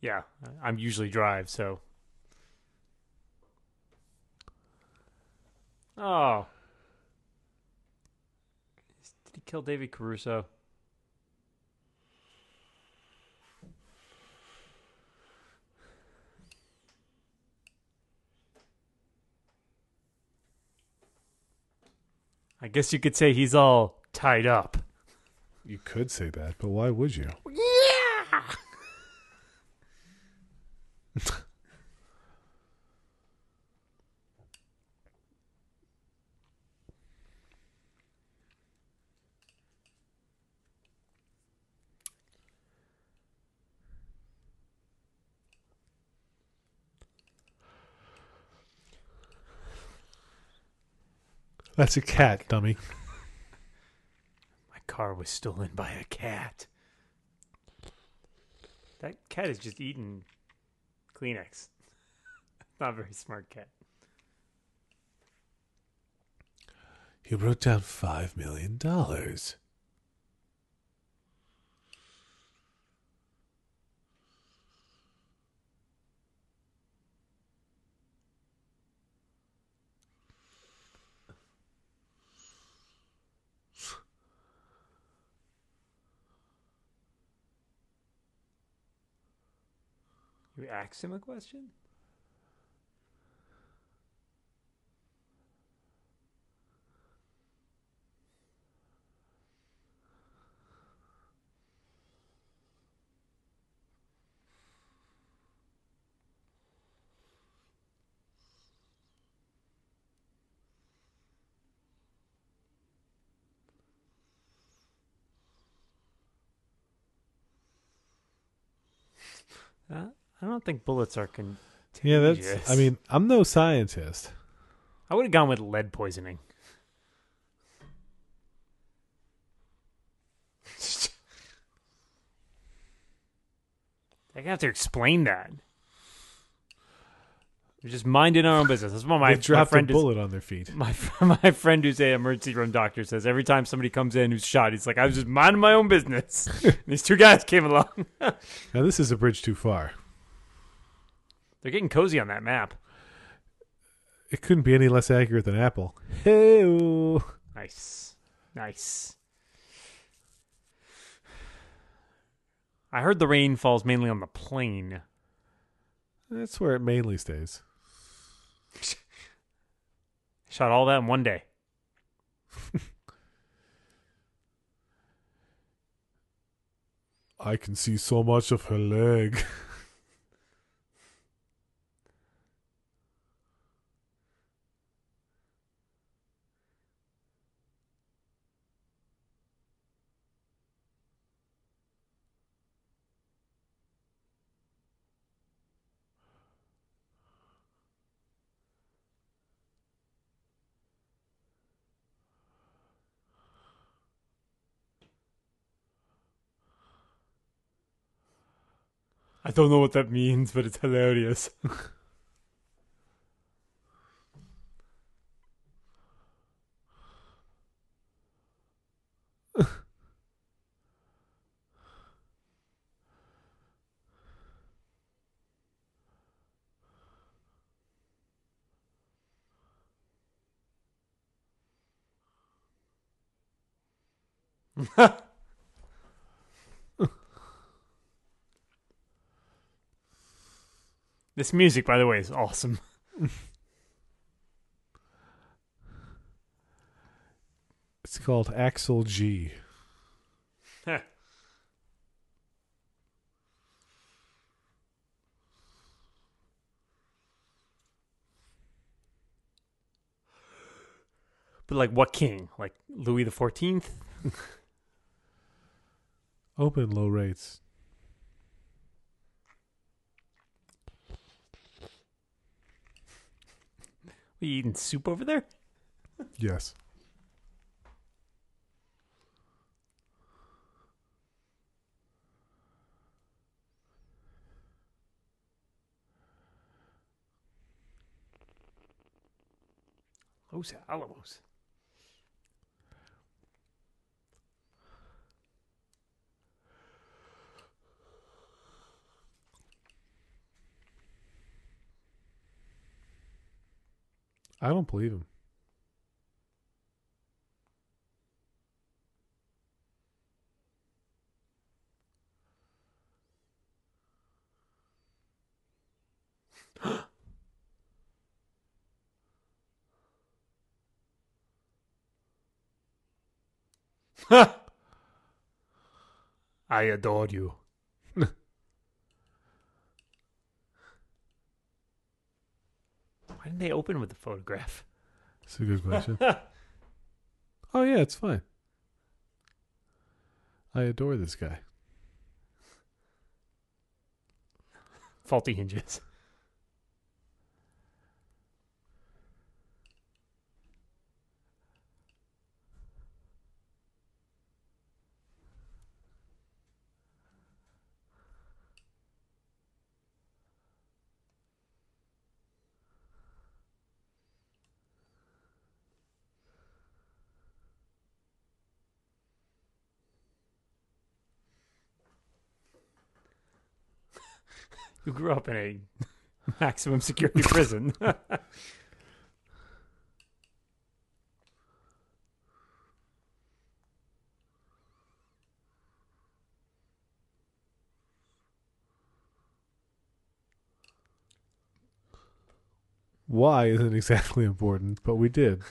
Yeah, I'm usually drive, so. Oh. Did he kill David Caruso? I guess you could say he's all tied up. You could say that, but why would you? Yeah. That's a cat, dummy. My car was stolen by a cat. That cat is just eating Kleenex. Not a very smart cat. He wrote down five million You asked him a question? Uh, I don't think bullets are con. Yeah, that's. I mean, I'm no scientist. I would have gone with lead poisoning. I have to explain that. We're just minding our own business. That's what my, they my dropped a friend is, bullet on their feet. my my friend who's a emergency room doctor says every time somebody comes in who's shot, he's like, I was just minding my own business. These two guys came along. Now this is a bridge too far. They're getting cozy on that map. It couldn't be any less accurate than Apple. Hey, Nice. Nice. I heard the rain falls mainly on the plain. that's where it mainly stays. Shot all that in one day. I can see so much of her leg. don't know what that means, but it's hilarious. this music, by the way, is awesome. It's called Axel G. But like what king? Like Louis the Fourteenth? Open low rates. Are you eating soup over there? Yes. Los Alamos. I don't believe him. I adore you. Didn't they open with the photograph? That's a good question. oh yeah, it's fine. I adore this guy. Faulty hinges. Who grew up in a maximum security prison. Why isn't exactly important, but we did.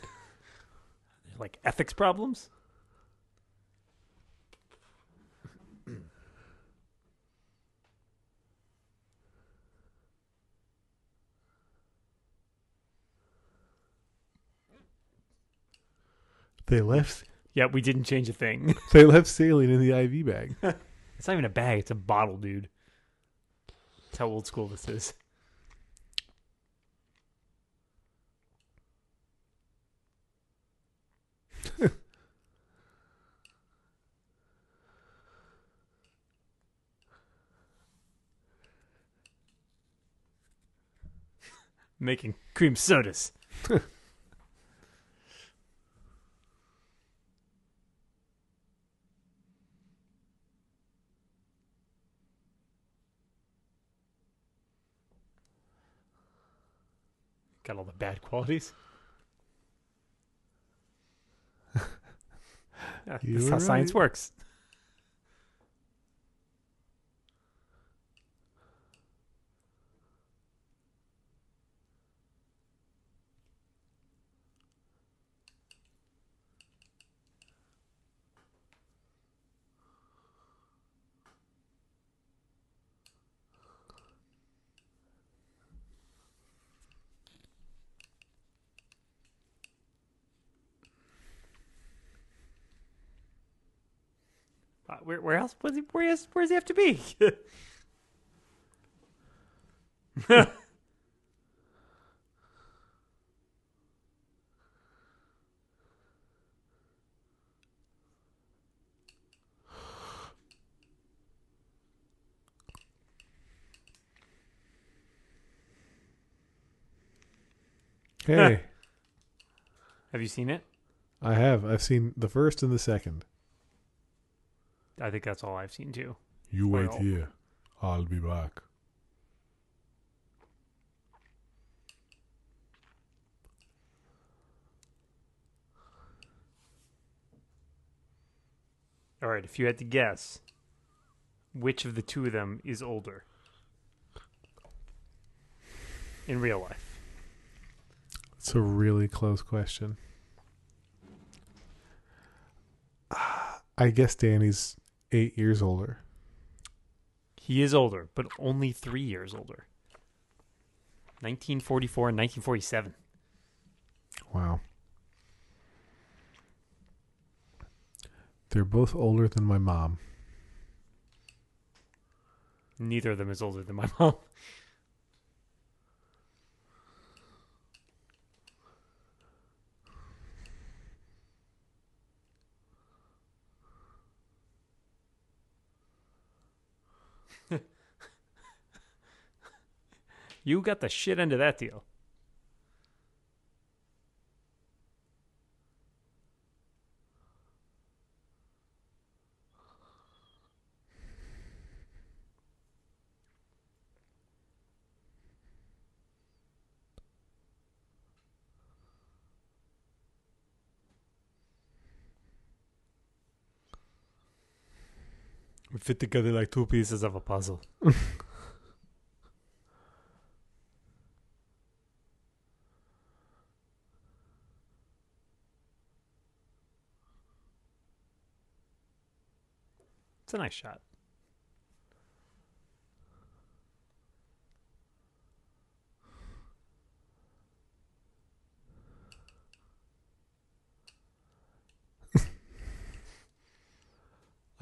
like ethics problems. They left. Yeah, we didn't change a thing. They left saline in the IV bag. It's not even a bag; it's a bottle, dude. That's how old school this is. Making cream sodas. Got all the bad qualities. That's how science right. works. Where, where else? Where's he, where, is, where does he have to be? Hey, have you seen it? I have. I've seen the first and the second. I think that's all I've seen too. You wait Well- here. I'll be back. All right, if you had to guess, which of the two of them is older in real life? It's a really close question. I guess Danny's eight years older. He is older, but only three years older. 1944 and 1947. Wow. They're both older than my mom. Neither of them is older than my mom. You got the shit end of that deal. We fit together like two pieces of a puzzle. a nice shot.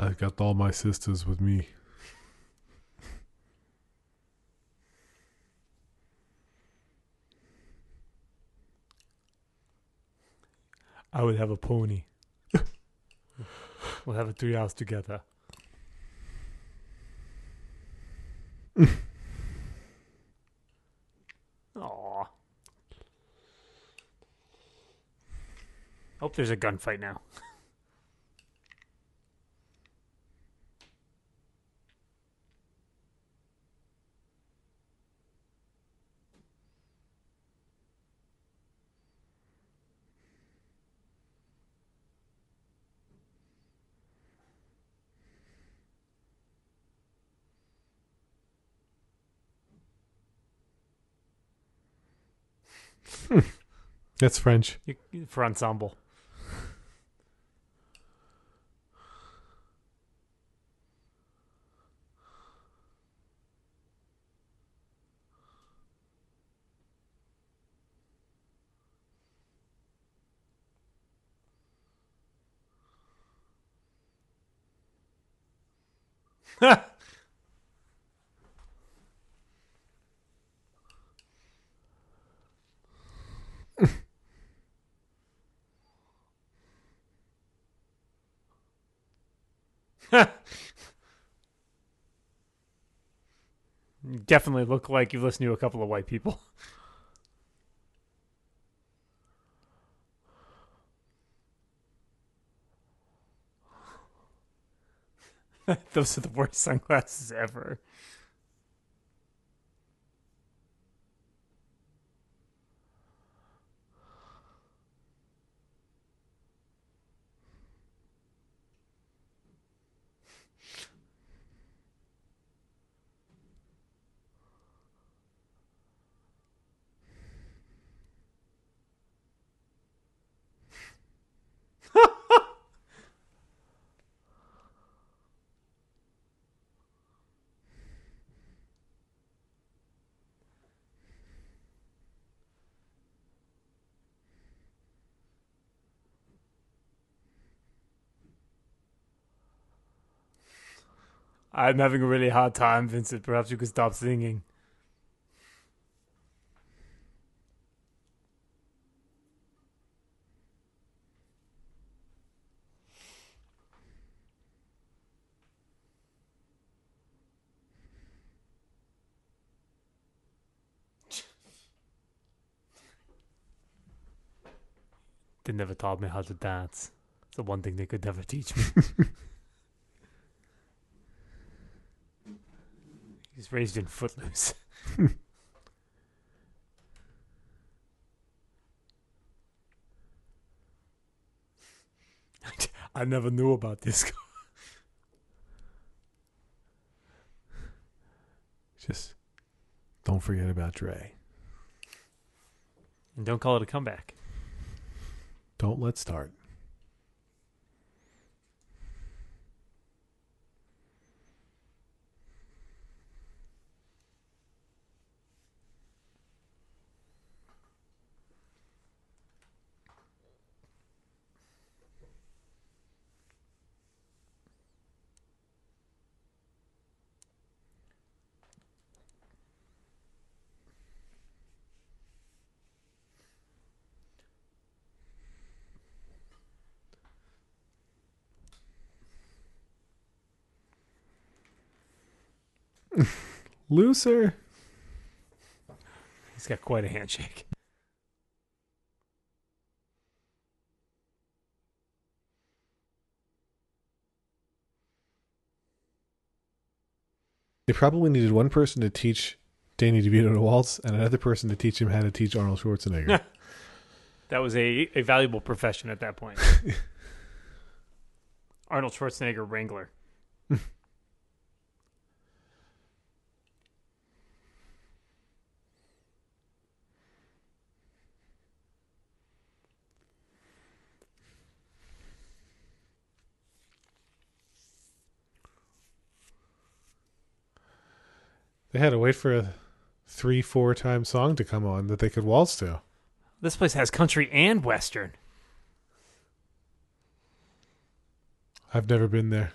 I've got all my sisters with me. I would have a pony. we'll have a three hours together. Aw. Hope there's a gunfight now. That's French. You, for ensemble. You definitely look like you've listened to a couple of white people. Those are the worst sunglasses ever. I'm having a really hard time, Vincent. Perhaps you could stop singing. They never taught me how to dance. It's the one thing they could never teach me. He's raised in Footloose. I never knew about this. guy. Just don't forget about Dre. And don't call it a comeback. Don't let's start. Looser. He's got quite a handshake. They probably needed one person to teach Danny DeVito to waltz and another person to teach him how to teach Arnold Schwarzenegger. That was a, a valuable profession at that point. Arnold Schwarzenegger Wrangler. They had to wait for a three, four time song to come on that they could waltz to. This place has country and western. I've never been there.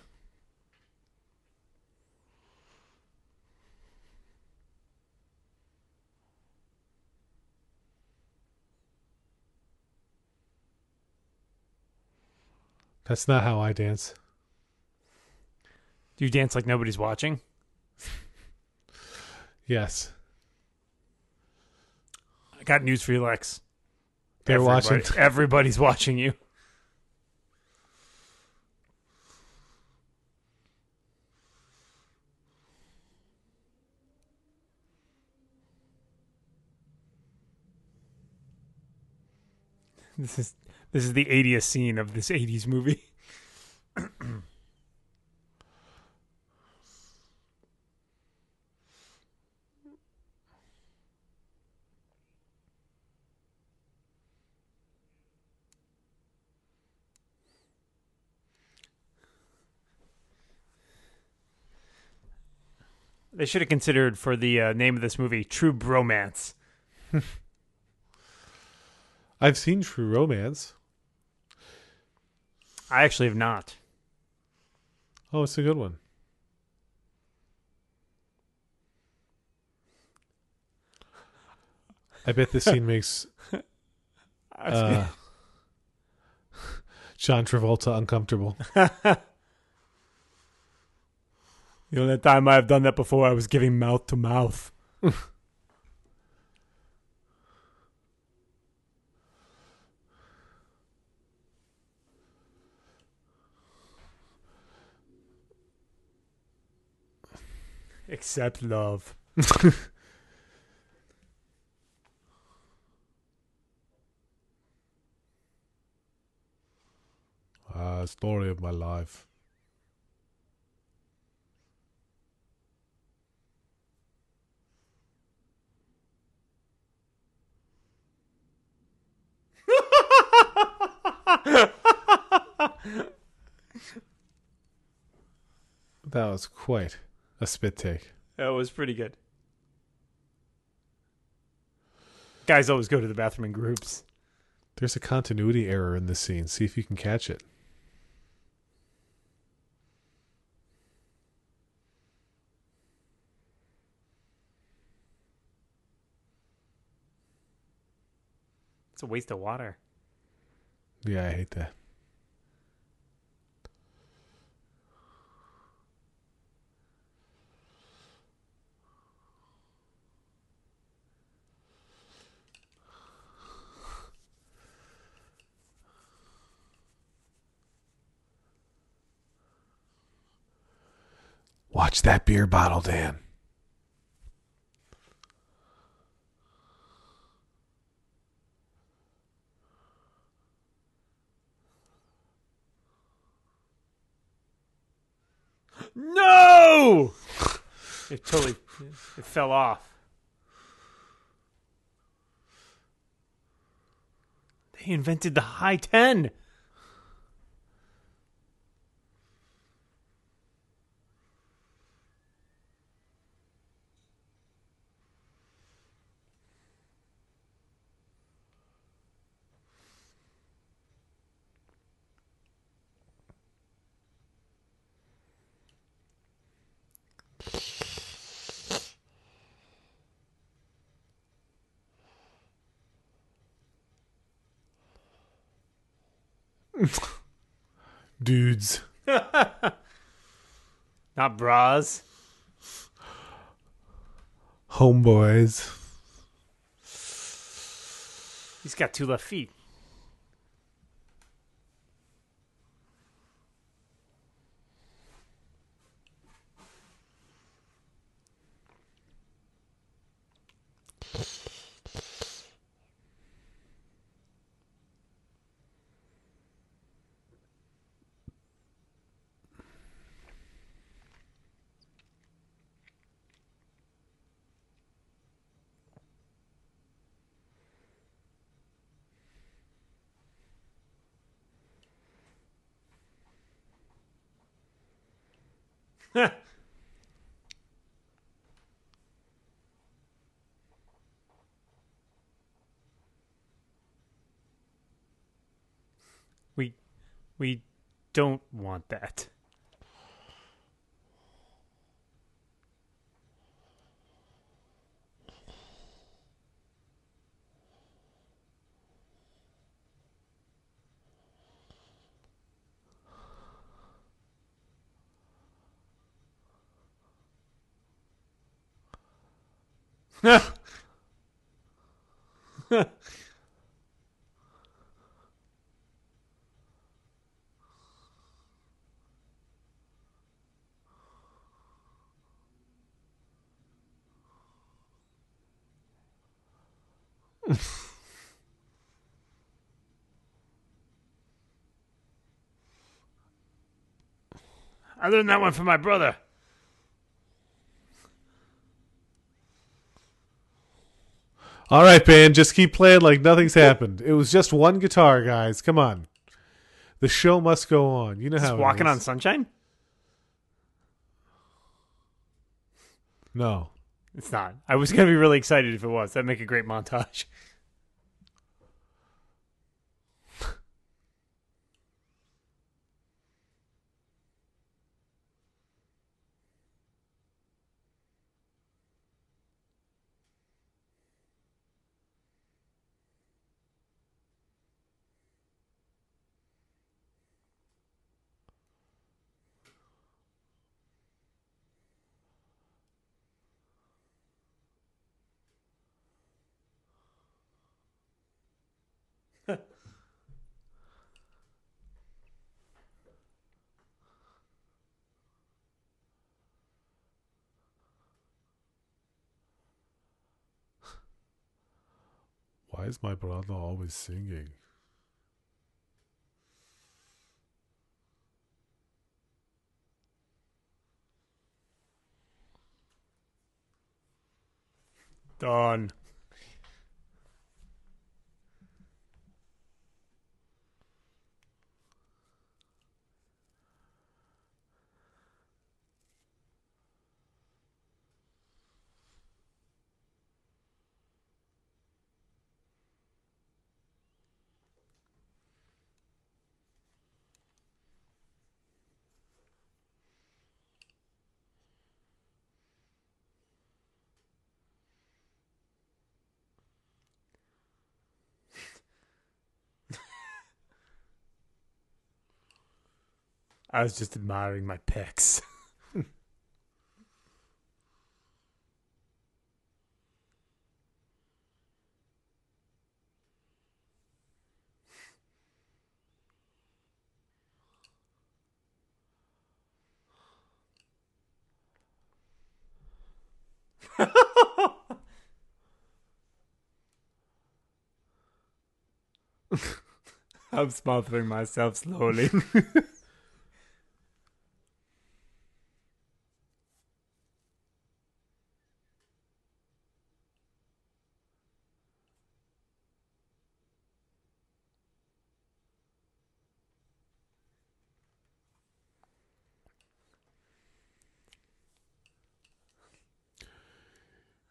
That's not how I dance. Do you dance like nobody's watching? Yes. I got news for you, Lex. They're Everybody- watching. Everybody's watching you. This is this is the 80th scene of this 80s movie. They should have considered for the uh, name of this movie True Bromance. I've seen True Romance. I actually have not. Oh, it's a good one. I bet this scene makes uh, John Travolta uncomfortable. The only time I have done that before, I was giving mouth to mouth. Except love. Uh, story of my life. that was quite a spit take. That was pretty good. Guys always go to the bathroom in groups. There's a continuity error in this scene. See if you can catch it. It's a waste of water. Yeah, I hate that. Watch that beer bottle, Dan. No! It totally it fell off. They invented the high 10. Dudes. Not bras. Homeboys. He's got two left feet. we we don't want that. I learned that one from my brother. All right, band, just keep playing like nothing's happened. It was just one guitar, guys. Come on. The show must go on. You know how Just walking on sunshine? No. It's not. I was gonna be really excited if it was. That'd make a great montage. Is my brother always singing? Done. I was just admiring my pecs. I'm smothering myself slowly.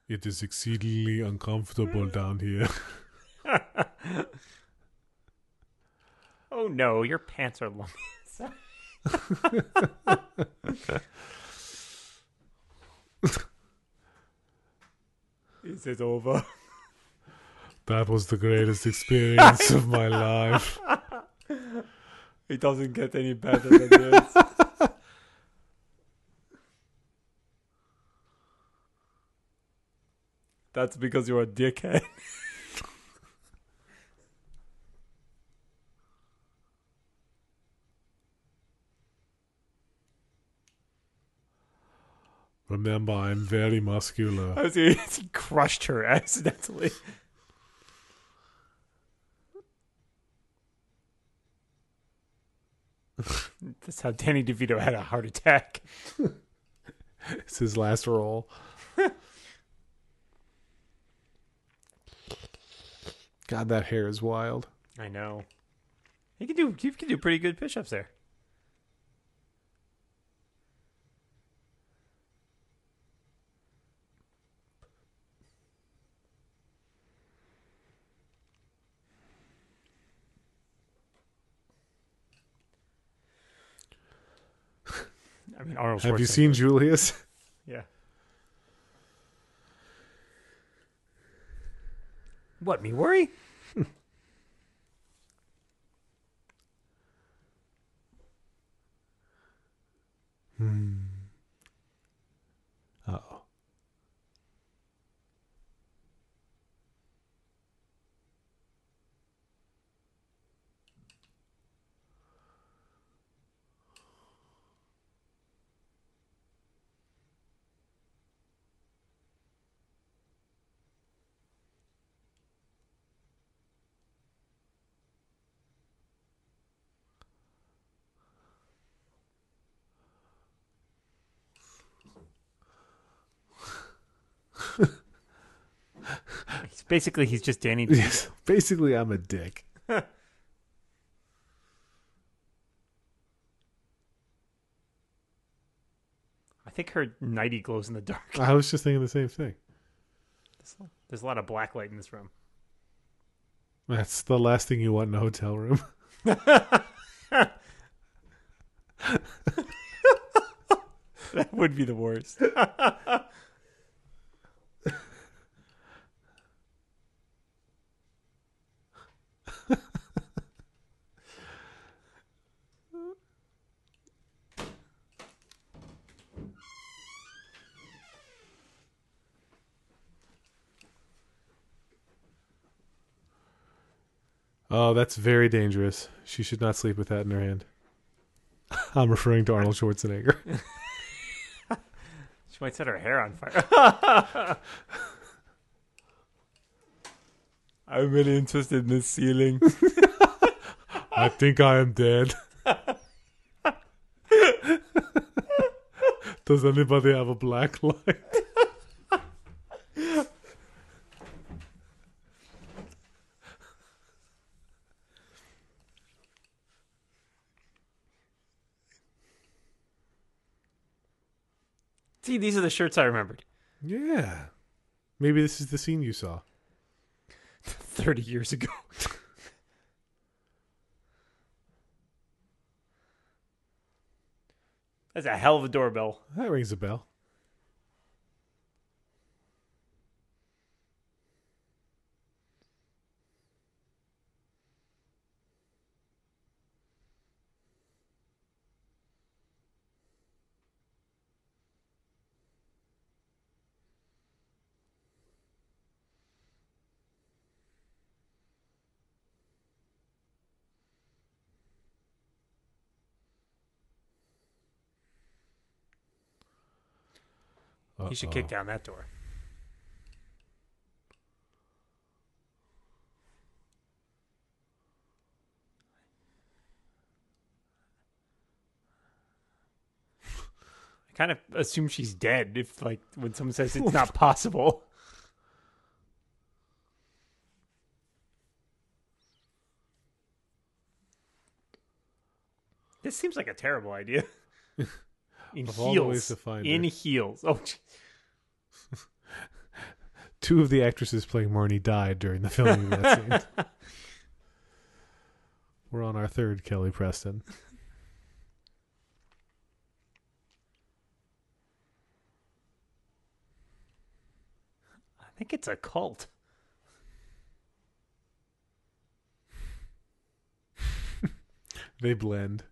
It is exceedingly uncomfortable hmm. down here. oh no, your pants are lumpy. Is it over? That was the greatest experience of my life. It doesn't get any better than this. That's because you're a dickhead. Remember, I'm very muscular. I was he crushed her accidentally. That's how Danny DeVito had a heart attack. It's his last role. God, that hair is wild. I know. He can do. He can do pretty good push-ups there. I mean, Arnold. Have you seen Julius? Yeah. What me worry? Hmm. Basically he's just Danny. Yes. Basically, I'm a dick. I think her nighty glows in the dark. I was just thinking the same thing. There's a lot of black light in this room. That's the last thing you want in a hotel room. That would be the worst. Oh, that's very dangerous. She should not sleep with that in her hand. I'm referring to Arnold Schwarzenegger. She might set her hair on fire. I'm really interested in this ceiling. I think I am dead. Does anybody have a black light? See, these are the shirts I remembered. Yeah. Maybe this is the scene you saw. 30 years ago. That's a hell of a doorbell. That rings a bell. You should kick down that door. I kind of assume she's dead if, like, when someone says it's not possible. This seems like a terrible idea. In Of all the ways heels. to find In heels. Oh. Two of the actresses playing Marnie died during the filming of that scene. We're on our third Kelly Preston. I think it's a cult. They blend.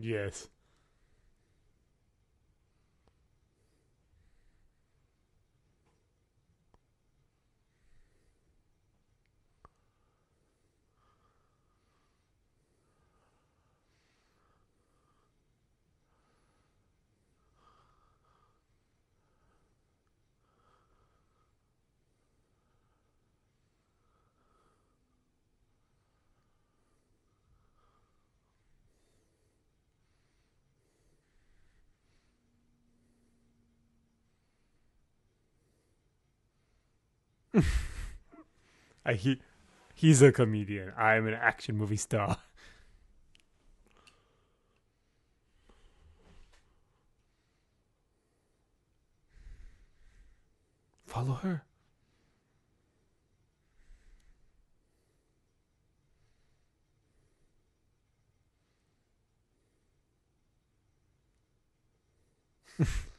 Yes. I, he, he's a comedian. I'm an action movie star. Follow her.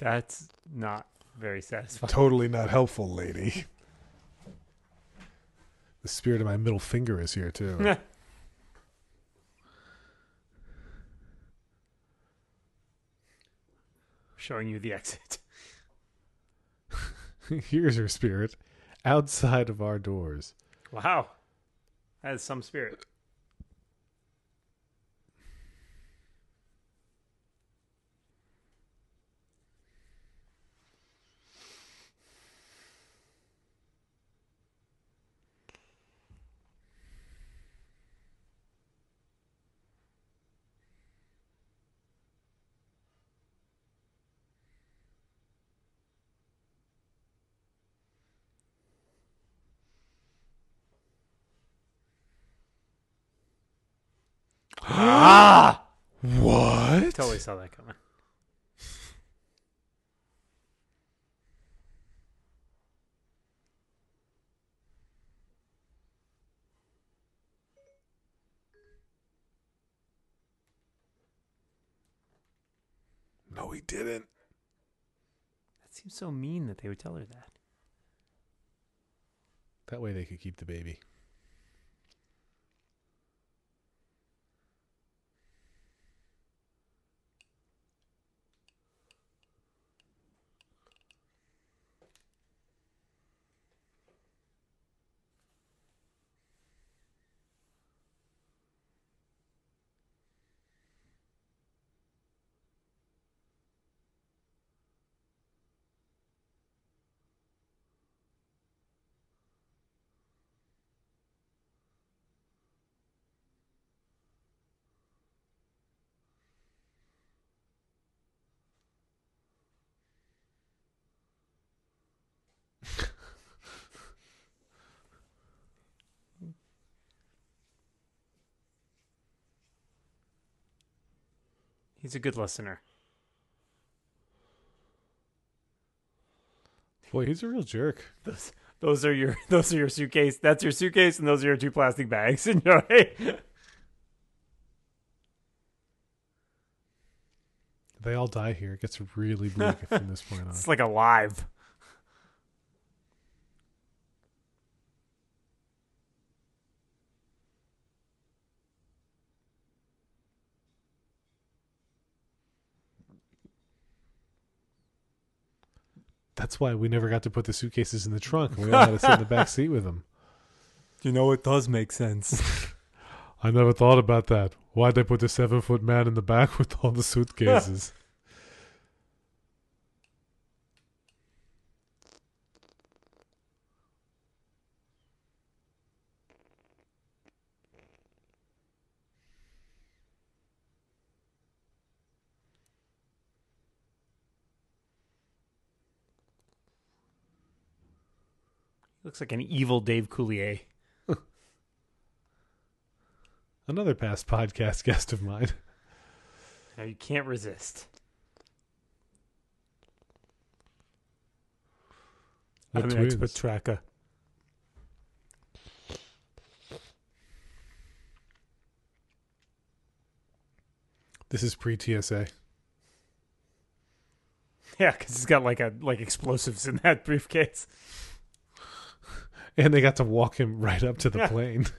That's not very satisfying. Totally not helpful, lady. The spirit of my middle finger is here too. Showing you the exit. Here's her spirit outside of our doors. Wow. That is some spirit. Ah! What? Totally saw that coming. No, he didn't. That seems so mean that they would tell her that. That way they could keep the baby. He's a good listener. Boy, he's a real jerk. Those, those are your those are your suitcase. That's your suitcase, and those are your two plastic bags. Enjoy. They all die here. It gets really bleak from this point on. It's like alive. That's why we never got to put the suitcases in the trunk. and We all had to sit in the back seat with them. You know, it does make sense. I never thought about that. Why'd they put the seven foot man in the back with all the suitcases? Looks like an evil Dave Coulier. Another past podcast guest of mine. Now you can't resist. The I'm an twins. expert tracker. This is pre TSA. Yeah, because it's got like a like explosives in that briefcase. And they got to walk him right up to the plane.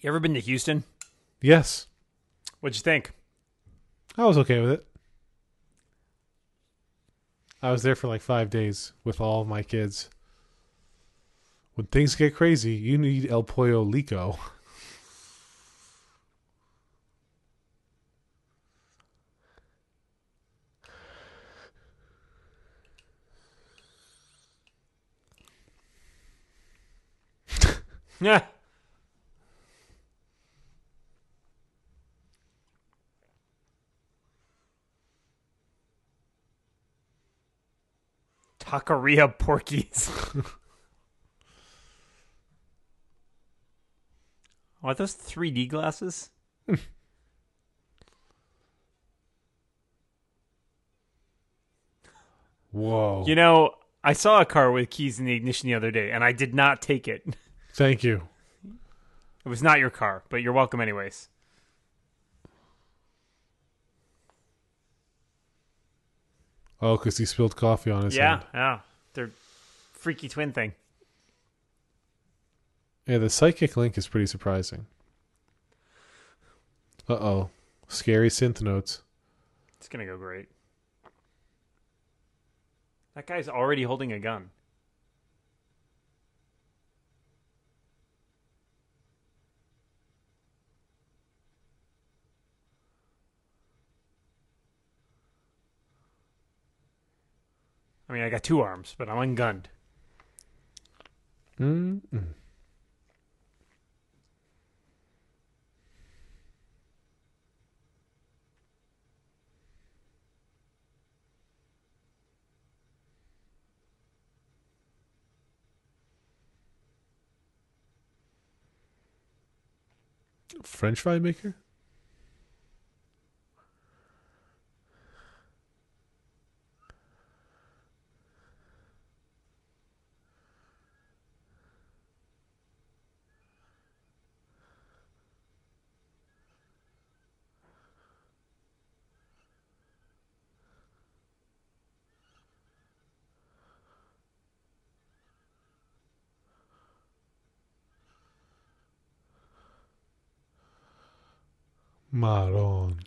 You ever been to Houston? Yes. What'd you think? I was okay with it. I was there for like five days with all of my kids. When things get crazy, you need El Pollo Loco. Yeah. Taqueria Porkies. Are those 3D glasses? Whoa. You know, I saw a car with keys in the ignition the other day, and I did not take it. Thank you. It was not your car, but you're welcome anyways. Oh, because he spilled coffee on his yeah, hand. Yeah, Their freaky twin thing. Yeah, the psychic link is pretty surprising. Uh oh. Scary synth notes. It's going to go great. That guy's already holding a gun. I mean, I got two arms, but I'm ungunned. mm French fry maker? Maron.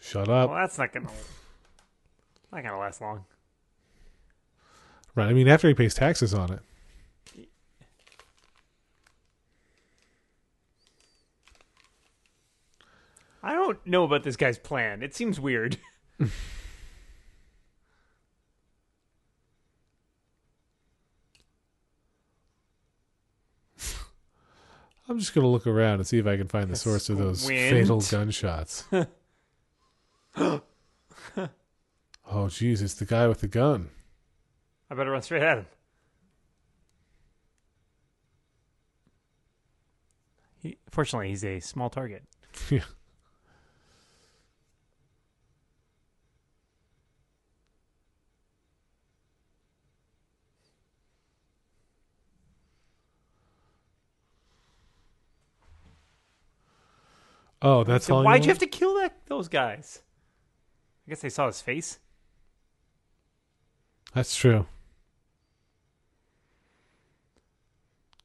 Shut up. well, that's not gonna not gonna last long. Right. I mean, after he pays taxes on it. I don't know about this guy's plan. It seems weird. I'm just going to look around and see if I can find the source of those Squint. fatal gunshots. oh, jeez, it's the guy with the gun. I better run straight at him. He, fortunately, he's a small target. Yeah. Oh, that's all. why'd you have to kill that those guys? I guess they saw his face. That's true.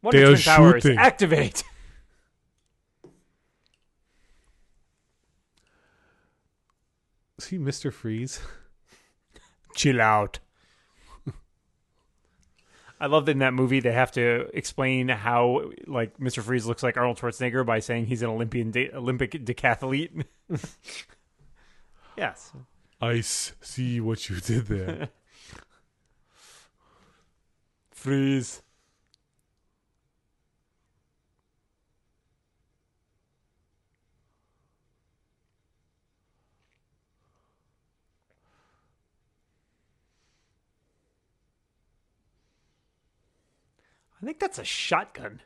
Wonder They are Twin Towers, shooting. activate. Is he Mister Freeze? Chill out. I love that in that movie they have to explain how like Mr. Freeze looks like Arnold Schwarzenegger by saying he's an Olympian de- Olympic decathlete. yes. I s- see what you did there. Freeze. I think that's a shotgun.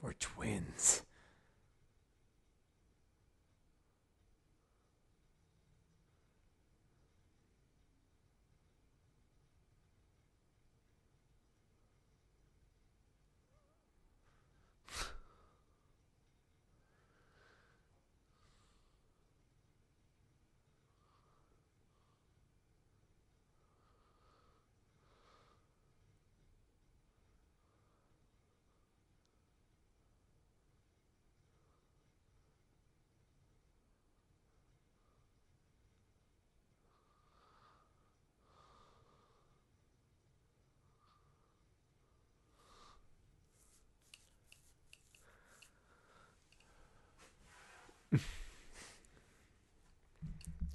We're twins.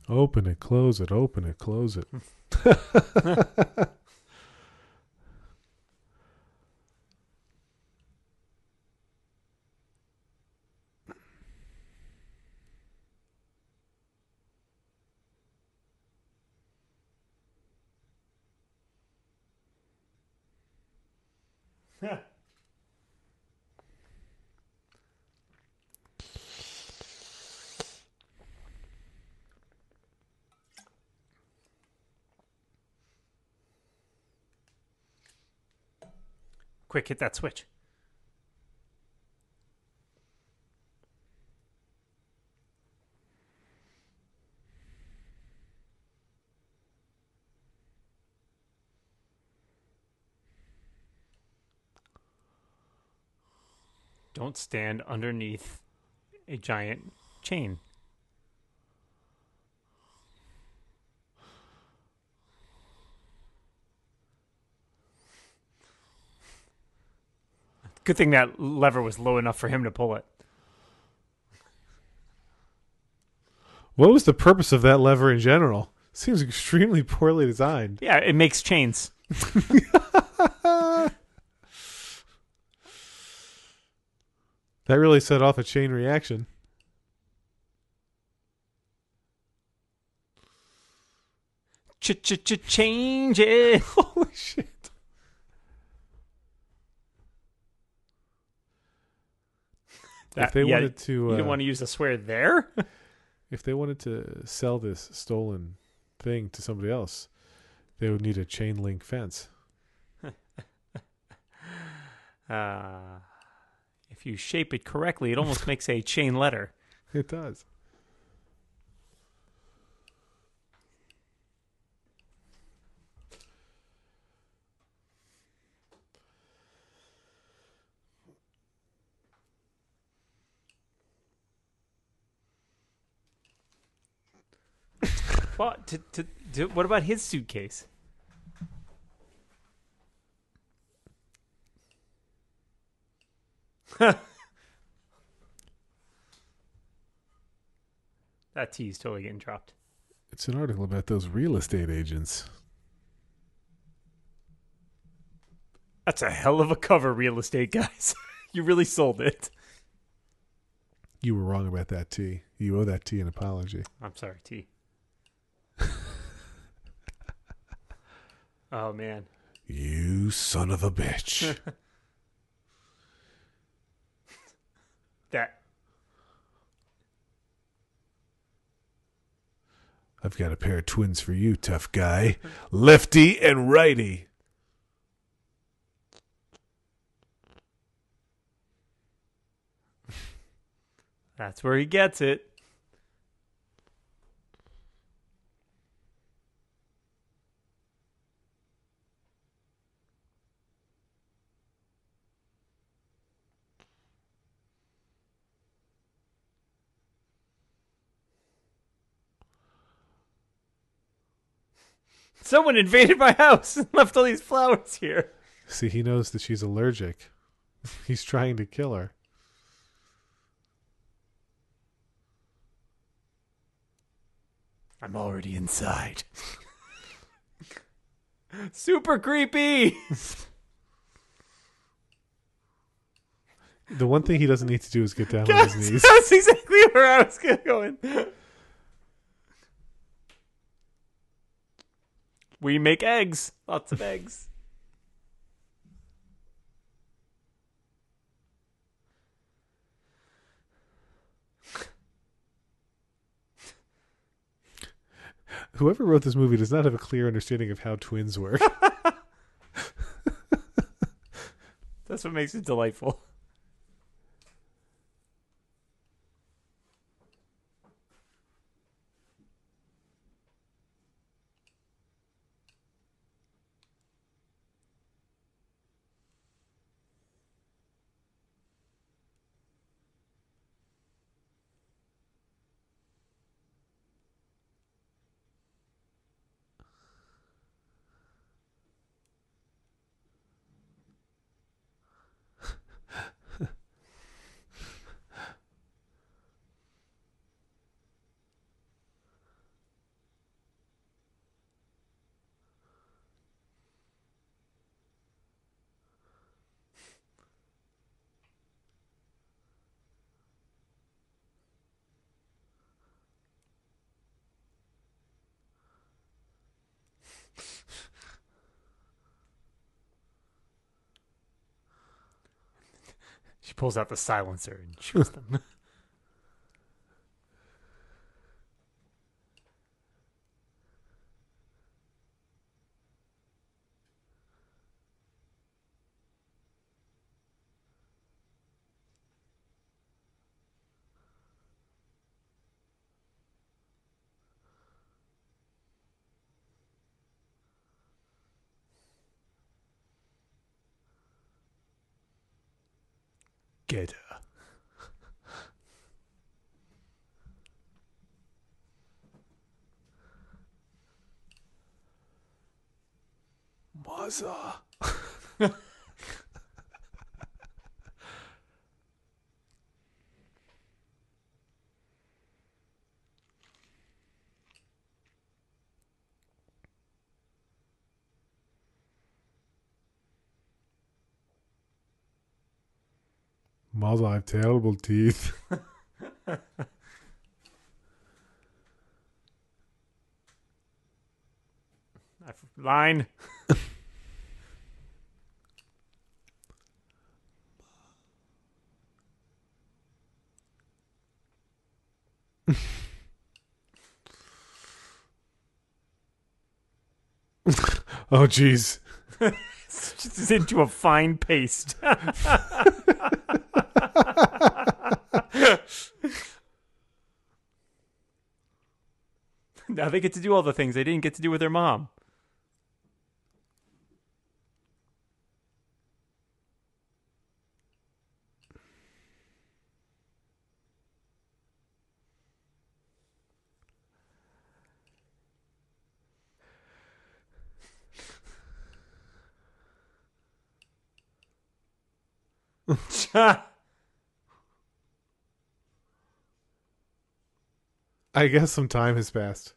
Open it, close it, open it, close it. Quick, hit that switch. Don't stand underneath a giant chain. Good thing that lever was low enough for him to pull it. What was the purpose of that lever in general? Seems extremely poorly designed. Yeah, it makes chains. That really set off a chain reaction. Ch-ch-ch-change it. Holy shit. If they yeah, wanted to You uh, didn't want to use a swear there? if they wanted to sell this stolen thing to somebody else, they would need a chain link fence. Uh, if you shape it correctly, it almost makes a chain letter. It does. What? To, to, to, what about his suitcase? that T is totally getting dropped. It's an article about those real estate agents. That's a hell of a cover, real estate guys. you really sold it. You were wrong about that T. You owe that T an apology. I'm sorry, T. oh man. You son of a bitch. That I've got a pair of twins for you, tough guy. Lefty and righty. that's where he gets it. Someone invaded my house and left all these flowers here. See, he knows that she's allergic. He's trying to kill her. I'm already inside. Super creepy. The one thing he doesn't need to do is get down on his knees. that's exactly where I was going. We make eggs. Lots of eggs. Whoever wrote this movie does not have a clear understanding of how twins work. That's what makes it delightful. Pulls out the silencer and shoots them. Get her. Mother. Mother, I have terrible teeth. Line. Oh, jeez. Just into a fine paste. now they get to do all the things they didn't get to do with their mom. I guess some time has passed.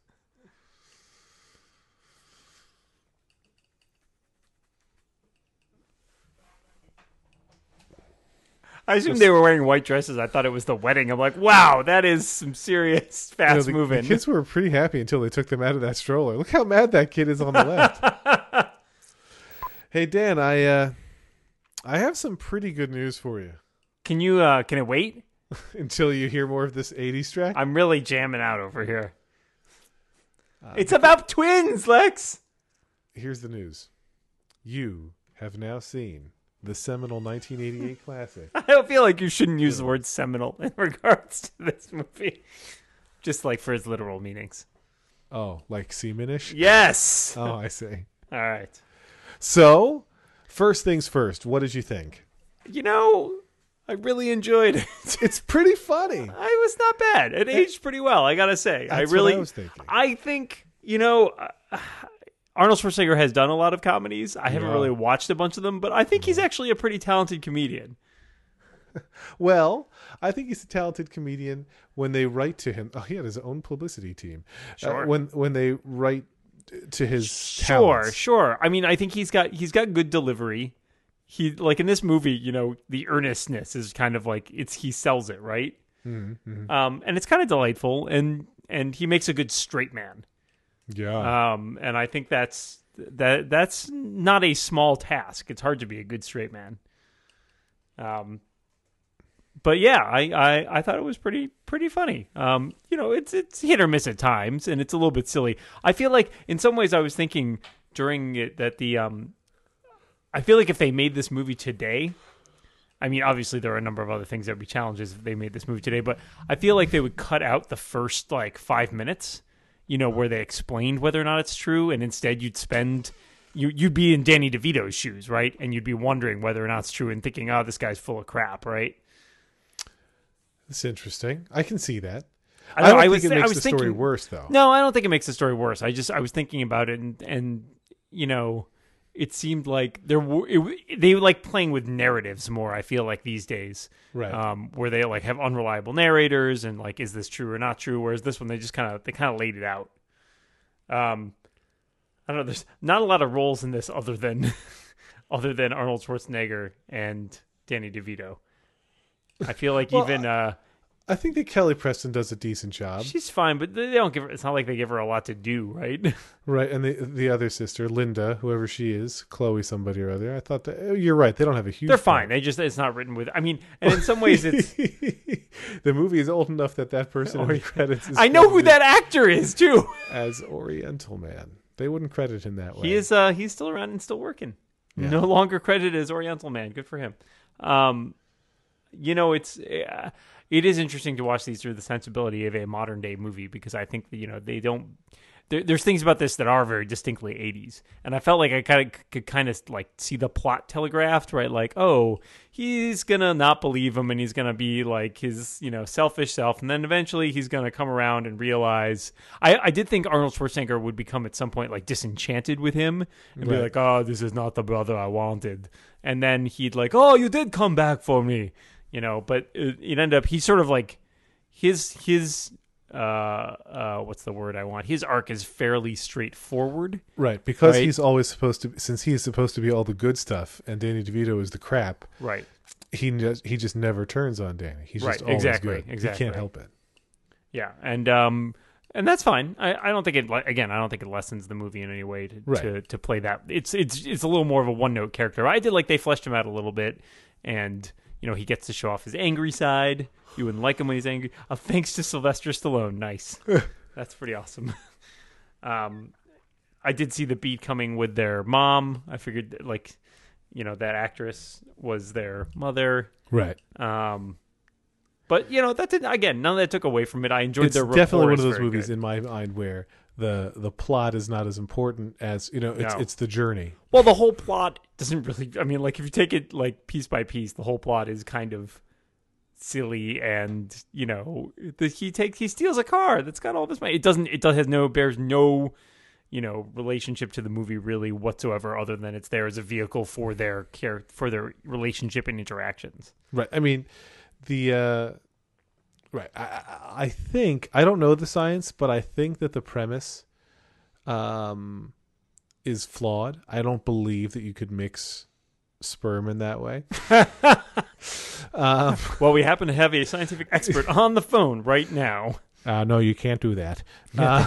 I assumed they were wearing white dresses. I thought it was the wedding. I'm like, wow, that is some serious You know, fast the, the kids were pretty happy until they took them out of that stroller. Look how mad that kid is on the left. hey Dan, I uh I have some pretty good news for you. Can you? uh Can it wait? Until you hear more of this 80s track. I'm really jamming out over here. Uh, It's about twins, Lex. Here's the news. You have now seen the seminal 1988 classic. I don't feel like you shouldn't use the word seminal in regards to this movie, just like for its literal meanings. Oh, like seamanish? Yes. Oh, I see. All right. So, first things first, what did you think? You know, I really enjoyed it. It's pretty funny. I was not bad. It aged pretty well, I gotta say. I really, what I was thinking. I think you know, uh, Arnold Schwarzenegger has done a lot of comedies. I haven't Yeah. really watched a bunch of them, but I think he's actually a pretty talented comedian. Well, I think he's a talented comedian when they write to him. Oh, he had his own publicity team. Uh, Sure. when when they write to his Sure, talents. sure. I mean, I think he's got he's got good delivery. He like in this movie, you know, the earnestness is kind of like it's he sells it right, Mm-hmm. um, and it's kind of delightful, and and he makes a good straight man. Yeah. Um, and I think that's that that's not a small task. It's hard to be a good straight man. Um, but yeah, I, I, I thought it was pretty pretty funny. Um, you know, it's it's hit or miss at times, and it's a little bit silly. I feel like in some ways I was thinking during it that the um, I feel like if they made this movie today. I mean, obviously there are a number of other things that would be challenges if they made this movie today, but I feel like they would cut out the first like five minutes you know, where they explained whether or not it's true, and instead you'd spend you you'd be in Danny DeVito's shoes, right? And you'd be wondering whether or not it's true and thinking, oh, this guy's full of crap, right? That's interesting. I can see that. I, I, don't I think was it I makes was the story worse, though. No, I don't think it makes the story worse. I just I was thinking about it, and and you know, it seemed like there were it, they like playing with narratives more. I feel like these days, Right. Um, where they like have unreliable narrators and like, is this true or not true? Whereas this one, they just kind of they kind of laid it out. Um, I don't know. There's not a lot of roles in this other than other than Arnold Schwarzenegger and Danny DeVito. I feel like Well, even uh, I think that Kelly Preston does a decent job. she's fine, but they don't give her. It's not like they give her a lot to do, right? Right, and the the other sister, Linda, whoever she is, Chloe somebody or other. I thought that oh, you're right. They don't have a huge. They're fine. They just it's not written with. I mean, and in some ways, it's. the movie is old enough that that person in the credits. Is I know who that actor is too. as Oriental Man. They wouldn't credit him that way. He is. Uh, he's still around and still working. Yeah. No longer credited as Oriental Man. Good for him. Um, you know, it's uh, it is interesting to watch these through the sensibility of a modern day movie because I think that, you know they don't there, there's things about this that are very distinctly 80s, and I felt like I kind of could kind of like see the plot telegraphed, right? Like, oh, he's gonna not believe him, and he's gonna be like his you know selfish self, and then eventually he's gonna come around and realize. I I did think Arnold Schwarzenegger would become at some point like disenchanted with him and be like, oh, this is not the brother I wanted, and then he'd like, oh, you did come back for me, you know. But it, it ended up he sort of like his his uh uh what's the word I want? His arc is fairly straightforward. Right, because Right. he's always supposed to, since he is supposed to be all the good stuff, and Danny DeVito is the crap. Right. He just he just never turns on Danny. He's just Right, always exactly, good. He exactly. can't help it. Yeah. And um and that's fine. I, I don't think it again, I don't think it lessens the movie in any way to, Right. to to play that. It's it's it's a little more of a one note character. I did like they fleshed him out a little bit and you know, he gets to show off his angry side. You wouldn't like him when he's angry. Uh, thanks to Sylvester Stallone. Nice. That's pretty awesome. um I did see the beat coming with their mom. I figured that, like you know, that actress was their mother. Right. Um, but you know that didn't again. None of that took away from it. I enjoyed It's their definitely one of those movies good. in my mind where the the plot is not as important as you know. It's No. it's the journey. Well, the whole plot doesn't really. I mean, like if you take it like piece by piece, the whole plot is kind of silly, and you know, the, he takes he steals a car that's got all this money. It doesn't. It does has no bears no. You know, relationship to the movie really whatsoever, other than it's there as a vehicle for their care for their relationship and interactions. Right. I mean, the uh, right. I, I- think I don't know the science, but I think that the premise um, is flawed. I don't believe that you could mix sperm in that way. um, Well, we happen to have a scientific expert on the phone right now. uh, no, you can't do that. Uh,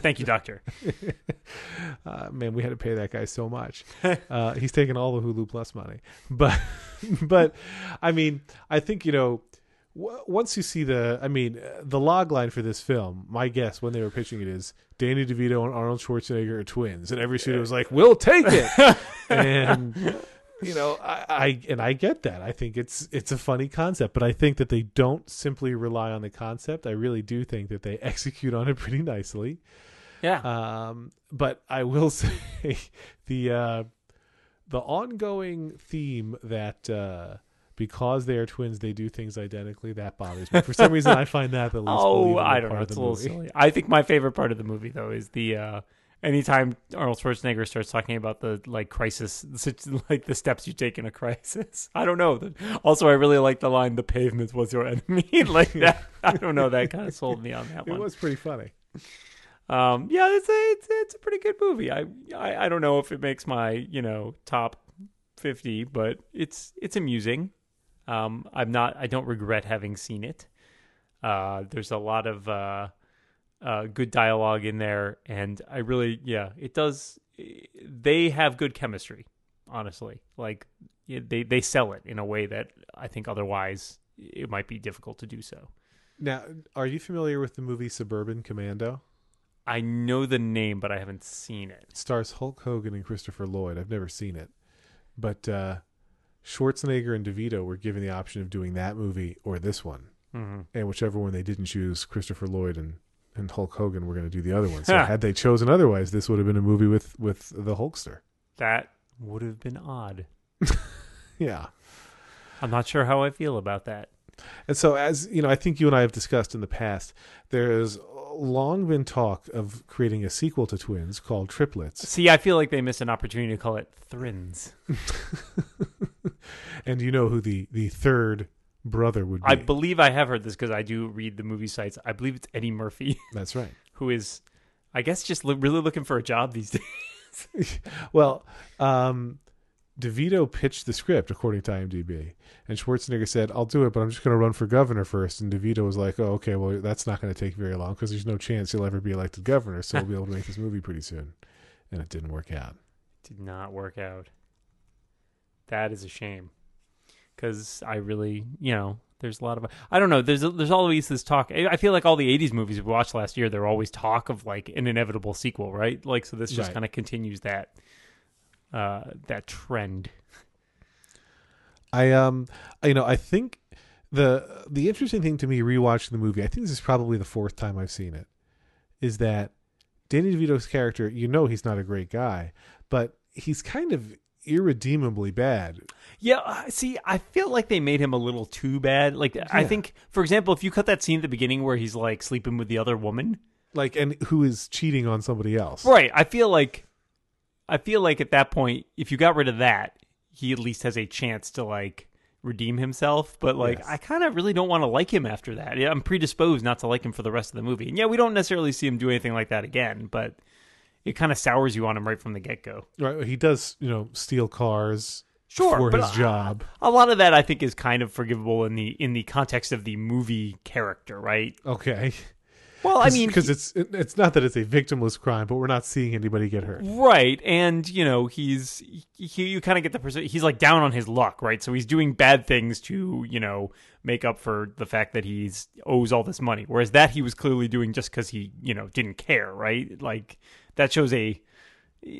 Thank you, doctor. uh, man, we had to pay that guy so much. Uh, he's taking all the Hulu Plus money, but but I mean, I think you know. W- Once you see the, I mean, uh, the log line for this film, my guess when they were pitching it is Danny DeVito and Arnold Schwarzenegger are twins, and every studio was like, "We'll take it." and you know, I, I and I get that. I think it's it's a funny concept, but I think that they don't simply rely on the concept. I really do think that they execute on it pretty nicely. Yeah. Um, but I will say the uh, the ongoing theme that uh, because they are twins, they do things identically. That bothers me. For some reason, I find that the least. Oh, I don't part know. It's a little movie. silly. I think my favorite part of the movie though is the uh anytime Arnold Schwarzenegger starts talking about the like crisis, like the steps you take in a crisis. I don't know. Also, I really like the line "The pavement was your enemy." like that. I don't know. That kind of sold me on that It one. It was pretty funny. Um, yeah, it's a it's, it's a pretty good movie. I, I I don't know if it makes my you know top fifty, but it's it's amusing. Um, I'm not. I don't regret having seen it. Uh, there's a lot of uh, uh, good dialogue in there, and I really yeah, it does. They have good chemistry, honestly. Like they they sell it in a way that I think otherwise it might be difficult to do so. Now, are you familiar with the movie Suburban Commando? I know the name, but I haven't seen it. It stars Hulk Hogan and Christopher Lloyd. I've never seen it, but uh, Schwarzenegger and DeVito were given the option of doing that movie or this one, Mm-hmm. and whichever one they didn't choose, Christopher Lloyd and and Hulk Hogan were going to do the other one. So had they chosen otherwise, this would have been a movie with with the Hulkster. That would have been odd. Yeah. I'm not sure how I feel about that. And so, as you know, I think you and I have discussed in the past, there's long been talk of creating a sequel to Twins called Triplets. See, I feel like they missed an opportunity to call it Thrins. And you know who the the third brother would be? I believe I have heard this because I do read the movie sites. I believe it's Eddie Murphy, That's right. who is, I guess, just li- really looking for a job these days. Well, um, DeVito pitched the script according to IMDb, and Schwarzenegger said, "I'll do it, but I'm just going to run for governor first. And DeVito was like, "Oh, okay. Well, that's not going to take very long because there's no chance he'll ever be elected governor. So we'll be able to make this movie pretty soon." And it didn't work out. Did not work out. That is a shame. Because I really, you know, there's a lot of I don't know. There's there's always this talk. I feel like all the '80s movies we watched last year, there always talk of like an inevitable sequel, right? Like so, this just Right. kind of continues that uh that trend. I um you know I think the the interesting thing to me rewatching the movie I think this is probably the fourth time I've seen it is that Danny DeVito's character, you know, he's not a great guy, but he's kind of irredeemably bad. Yeah, uh, see, I feel like they made him a little too bad. Like, I think, for example, if you cut that scene at the beginning where he's like sleeping with the other woman, Like, and who is cheating on somebody else? right? I feel like, I feel like at that point, if you got rid of that, he at least has a chance to like redeem himself. But like, Yes. I kind of really don't want to like him after that. Yeah, I'm predisposed not to like him for the rest of the movie. And yeah, we don't necessarily see him do anything like that again, but it kind of sours you on him right from the get go. Right. He does, you know, steal cars Sure, for his uh, job. A lot of that I think is kind of forgivable in the in the context of the movie character, right? Okay. Well, I mean, because it's it's not that it's a victimless crime, but we're not seeing anybody get hurt. right, and you know, he's he, you kind of get the person he's like down on his luck, right? So he's doing bad things to you know make up for the fact that he's owes all this money, whereas that he was clearly doing just because he you know didn't care, right? Like that shows a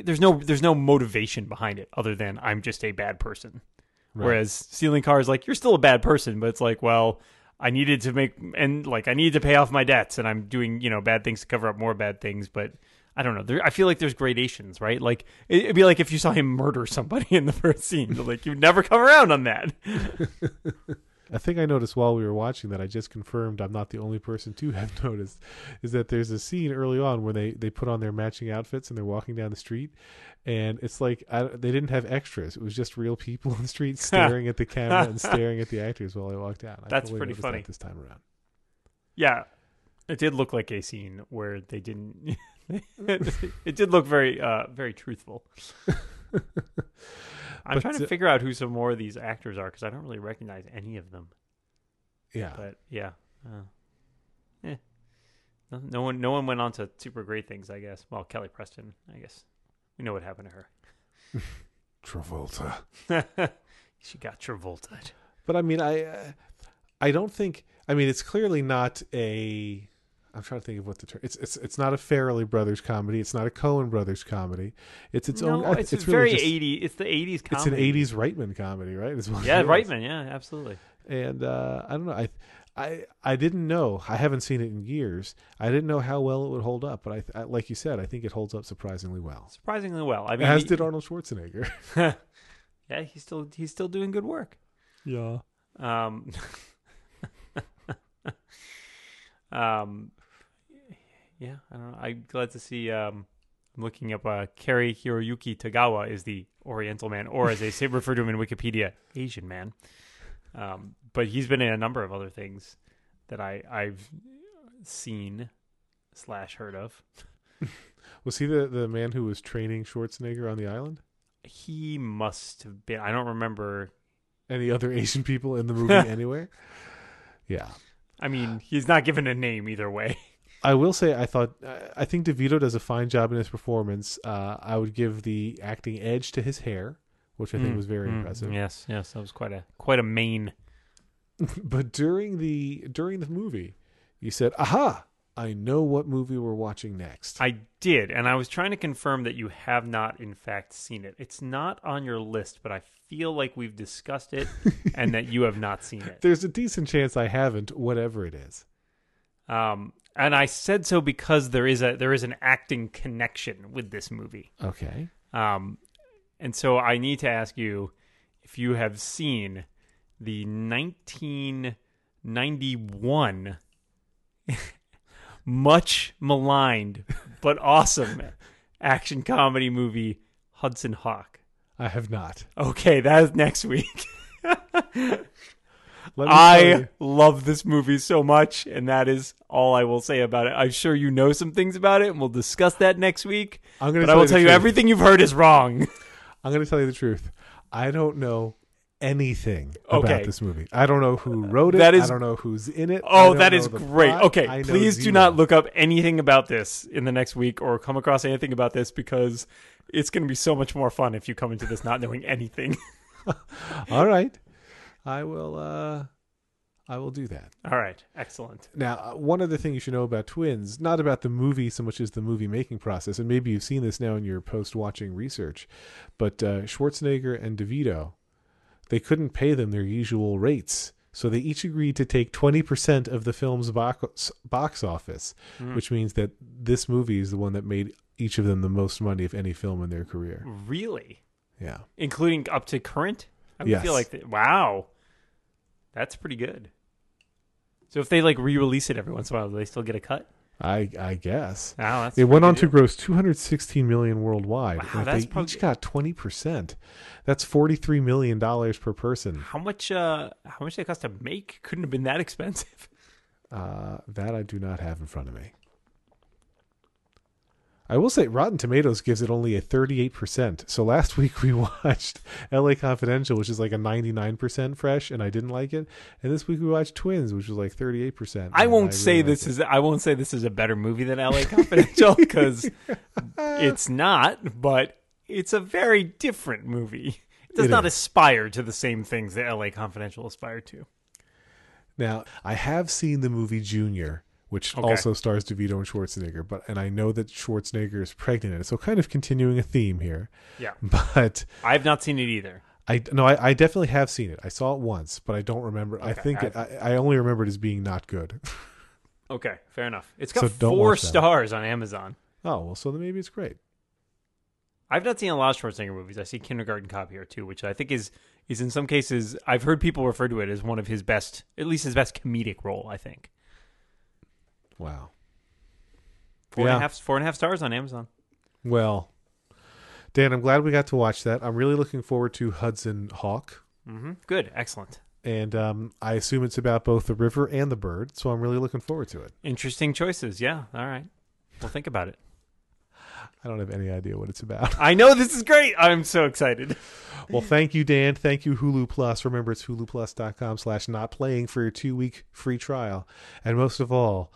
there's no there's no motivation behind it other than I'm just a bad person. Right. Whereas stealing cars, like you're still a bad person, but it's like, well, I needed to make and like I needed to pay off my debts, and I'm doing you know bad things to cover up more bad things. But I don't know. There, I feel like there's gradations, right? Like it- it'd be like if you saw him murder somebody in the first scene, like you'd never come around on that. A thing I noticed while we were watching that I just confirmed I'm not the only person to have noticed is that there's a scene early on where they, they put on their matching outfits and they're walking down the street, and it's like I, they didn't have extras. It was just real people on the street staring at the camera and staring at the actors while they walked out. I That's totally pretty funny. that this time around. Yeah, it did look like a scene where they didn't. it did look very, uh, very truthful. I'm But, trying to uh, figure out who some more of these actors are because I don't really recognize any of them. Yeah, But yeah, uh, eh. No, no one, no one went on to super great things. I guess. Well, Kelly Preston. I guess we know what happened to her. Travolta. she got Travolta. But I mean, I uh, I don't think. I mean, it's clearly not a. I'm trying to think of what the term. It's it's it's not a Farrelly Brothers comedy. It's not a Coen Brothers comedy. It's its own. no, I- it's, really very just- 80. It's the 80s It's an '80s Reitman comedy, right? Is what it Yeah. Reitman. Yeah, absolutely. And uh, I don't know. I I I didn't know. I haven't seen it in years. I didn't know how well it would hold up. But I, I like you said, I think it holds up surprisingly well. Surprisingly well. I mean, As he- did Arnold Schwarzenegger. yeah, he's still he's still doing good work. yeah. Um, um, yeah, I don't know. I'm glad to see. Um, I'm looking up. Uh, Cary-Hiroyuki Tagawa is the Oriental man, or as they say, refer to him in Wikipedia, Asian man. Um, but he's been in a number of other things that I I've seen slash heard of. Was he the the man who was training Schwarzenegger on the island? He must have been. I don't remember. Any other Asian people in the movie anywhere? Yeah. I mean, he's not given a name either way. I will say I thought I think DeVito does a fine job in his performance. Uh, I would give the acting edge to his hair, which I think Mm, was very mm, impressive. Yes, yes, that was quite a quite a mane. But during the during the movie, you said, "Aha! I know what movie we're watching next." I did, and I was trying to confirm that you have not, in fact, seen it. It's not on your list, but I feel like we've discussed it and that you have not seen it. There's a decent chance I haven't, whatever it is. Um, and I said so because there is a there is an acting connection with this movie. Okay. Um, and so I need to ask you if you have seen the 1991 much maligned but awesome action comedy movie Hudson Hawk. I have not. Okay, that is next week. I love this movie so much, and that is all I will say about it. I'm sure you know some things about it, and we'll discuss that next week. I'm going But to I will the tell you truth. everything you've heard is wrong. I'm going to tell you the truth. I don't know anything Okay. about this movie. I don't know who wrote it. That is- I don't know who's in it. Oh, that is great. plot. Okay, please do not look up anything about this in the next week or come across anything about this because it's going to be so much more fun if you come into this not knowing anything. All right. I will uh I will do that. All right, excellent. Now, uh, one other thing you should know about twins, not about the movie so much as the movie making process, and maybe you've seen this now in your post watching research, but uh, Schwarzenegger and DeVito, they couldn't pay them their usual rates. So they each agreed to take 20% of the film's box, box office, Hmm. which means that this movie is the one that made each of them the most money of any film in their career. Really? Yeah. Including up to current? I Yes. feel like, th- wow. That's pretty good. So if they like re-release it every once in a while, do they still get a cut? I I guess. Wow, that's It went on to deal. gross 216 million worldwide. Wow, that's they probably- each got 20%. That's 43 million dollars per person. How much? Uh, how much they cost to make? Couldn't have been that expensive. Uh, that I do not have in front of me. I will say Rotten Tomatoes gives it only a 38%. So last week we watched LA Confidential, which is like a 99% fresh, and I didn't like it. And this week we watched Twins, which was like 38%. I won't really say this it. is. I won't say this is a better movie than L.A. Confidential because it's not. But it's a very different movie. It does It not is. aspire to the same things that L.A. Confidential aspired to. Now, I have seen the movie Junior, which Okay. also stars DeVito and Schwarzenegger, but and I know that Schwarzenegger is pregnant in it, so kind of continuing a theme here. Yeah, But I have not seen it either. I no, I, I definitely have seen it. I saw it once, but I don't remember. I think it, I, I only remember it as being not good. Okay, fair enough. It's got So four stars on Amazon. oh well, so then maybe it's great. I've not seen a lot of Schwarzenegger movies. I see Kindergarten Cop here too, which I think is is in some cases I've heard people refer to it as one of his best, at least his best comedic role. I think Wow. four and a half four and a half stars on Amazon. Well, Dan, I'm glad we got to watch that. I'm really looking forward to Hudson Hawk, hmm Good, excellent, and um, I assume it's about both the river and the bird. So I'm really looking forward to it. interesting choices. Yeah, all right. We'll think about it. I don't have any idea what it's about. I know this is great. I'm so excited. well, thank you, Dan. Thank you, Hulu Plus. Remember, it's huluplus.com slash not playing for your two week free trial. And most of all,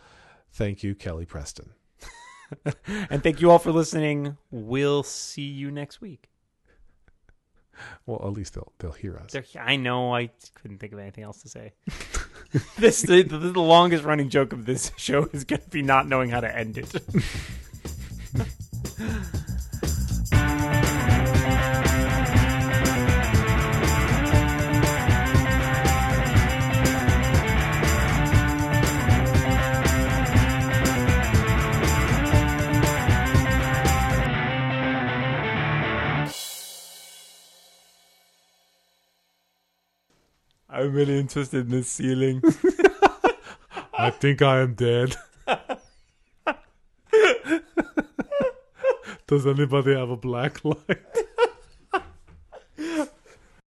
thank you, Kelly Preston. And thank you all for listening. We'll see you next week. Well, at least they'll they'll hear us. There, I know I couldn't think of anything else to say. this the, the, the longest running joke of this show is going to be not knowing how to end it. I'm really interested in this ceiling. I think I am dead. Does anybody have a black light?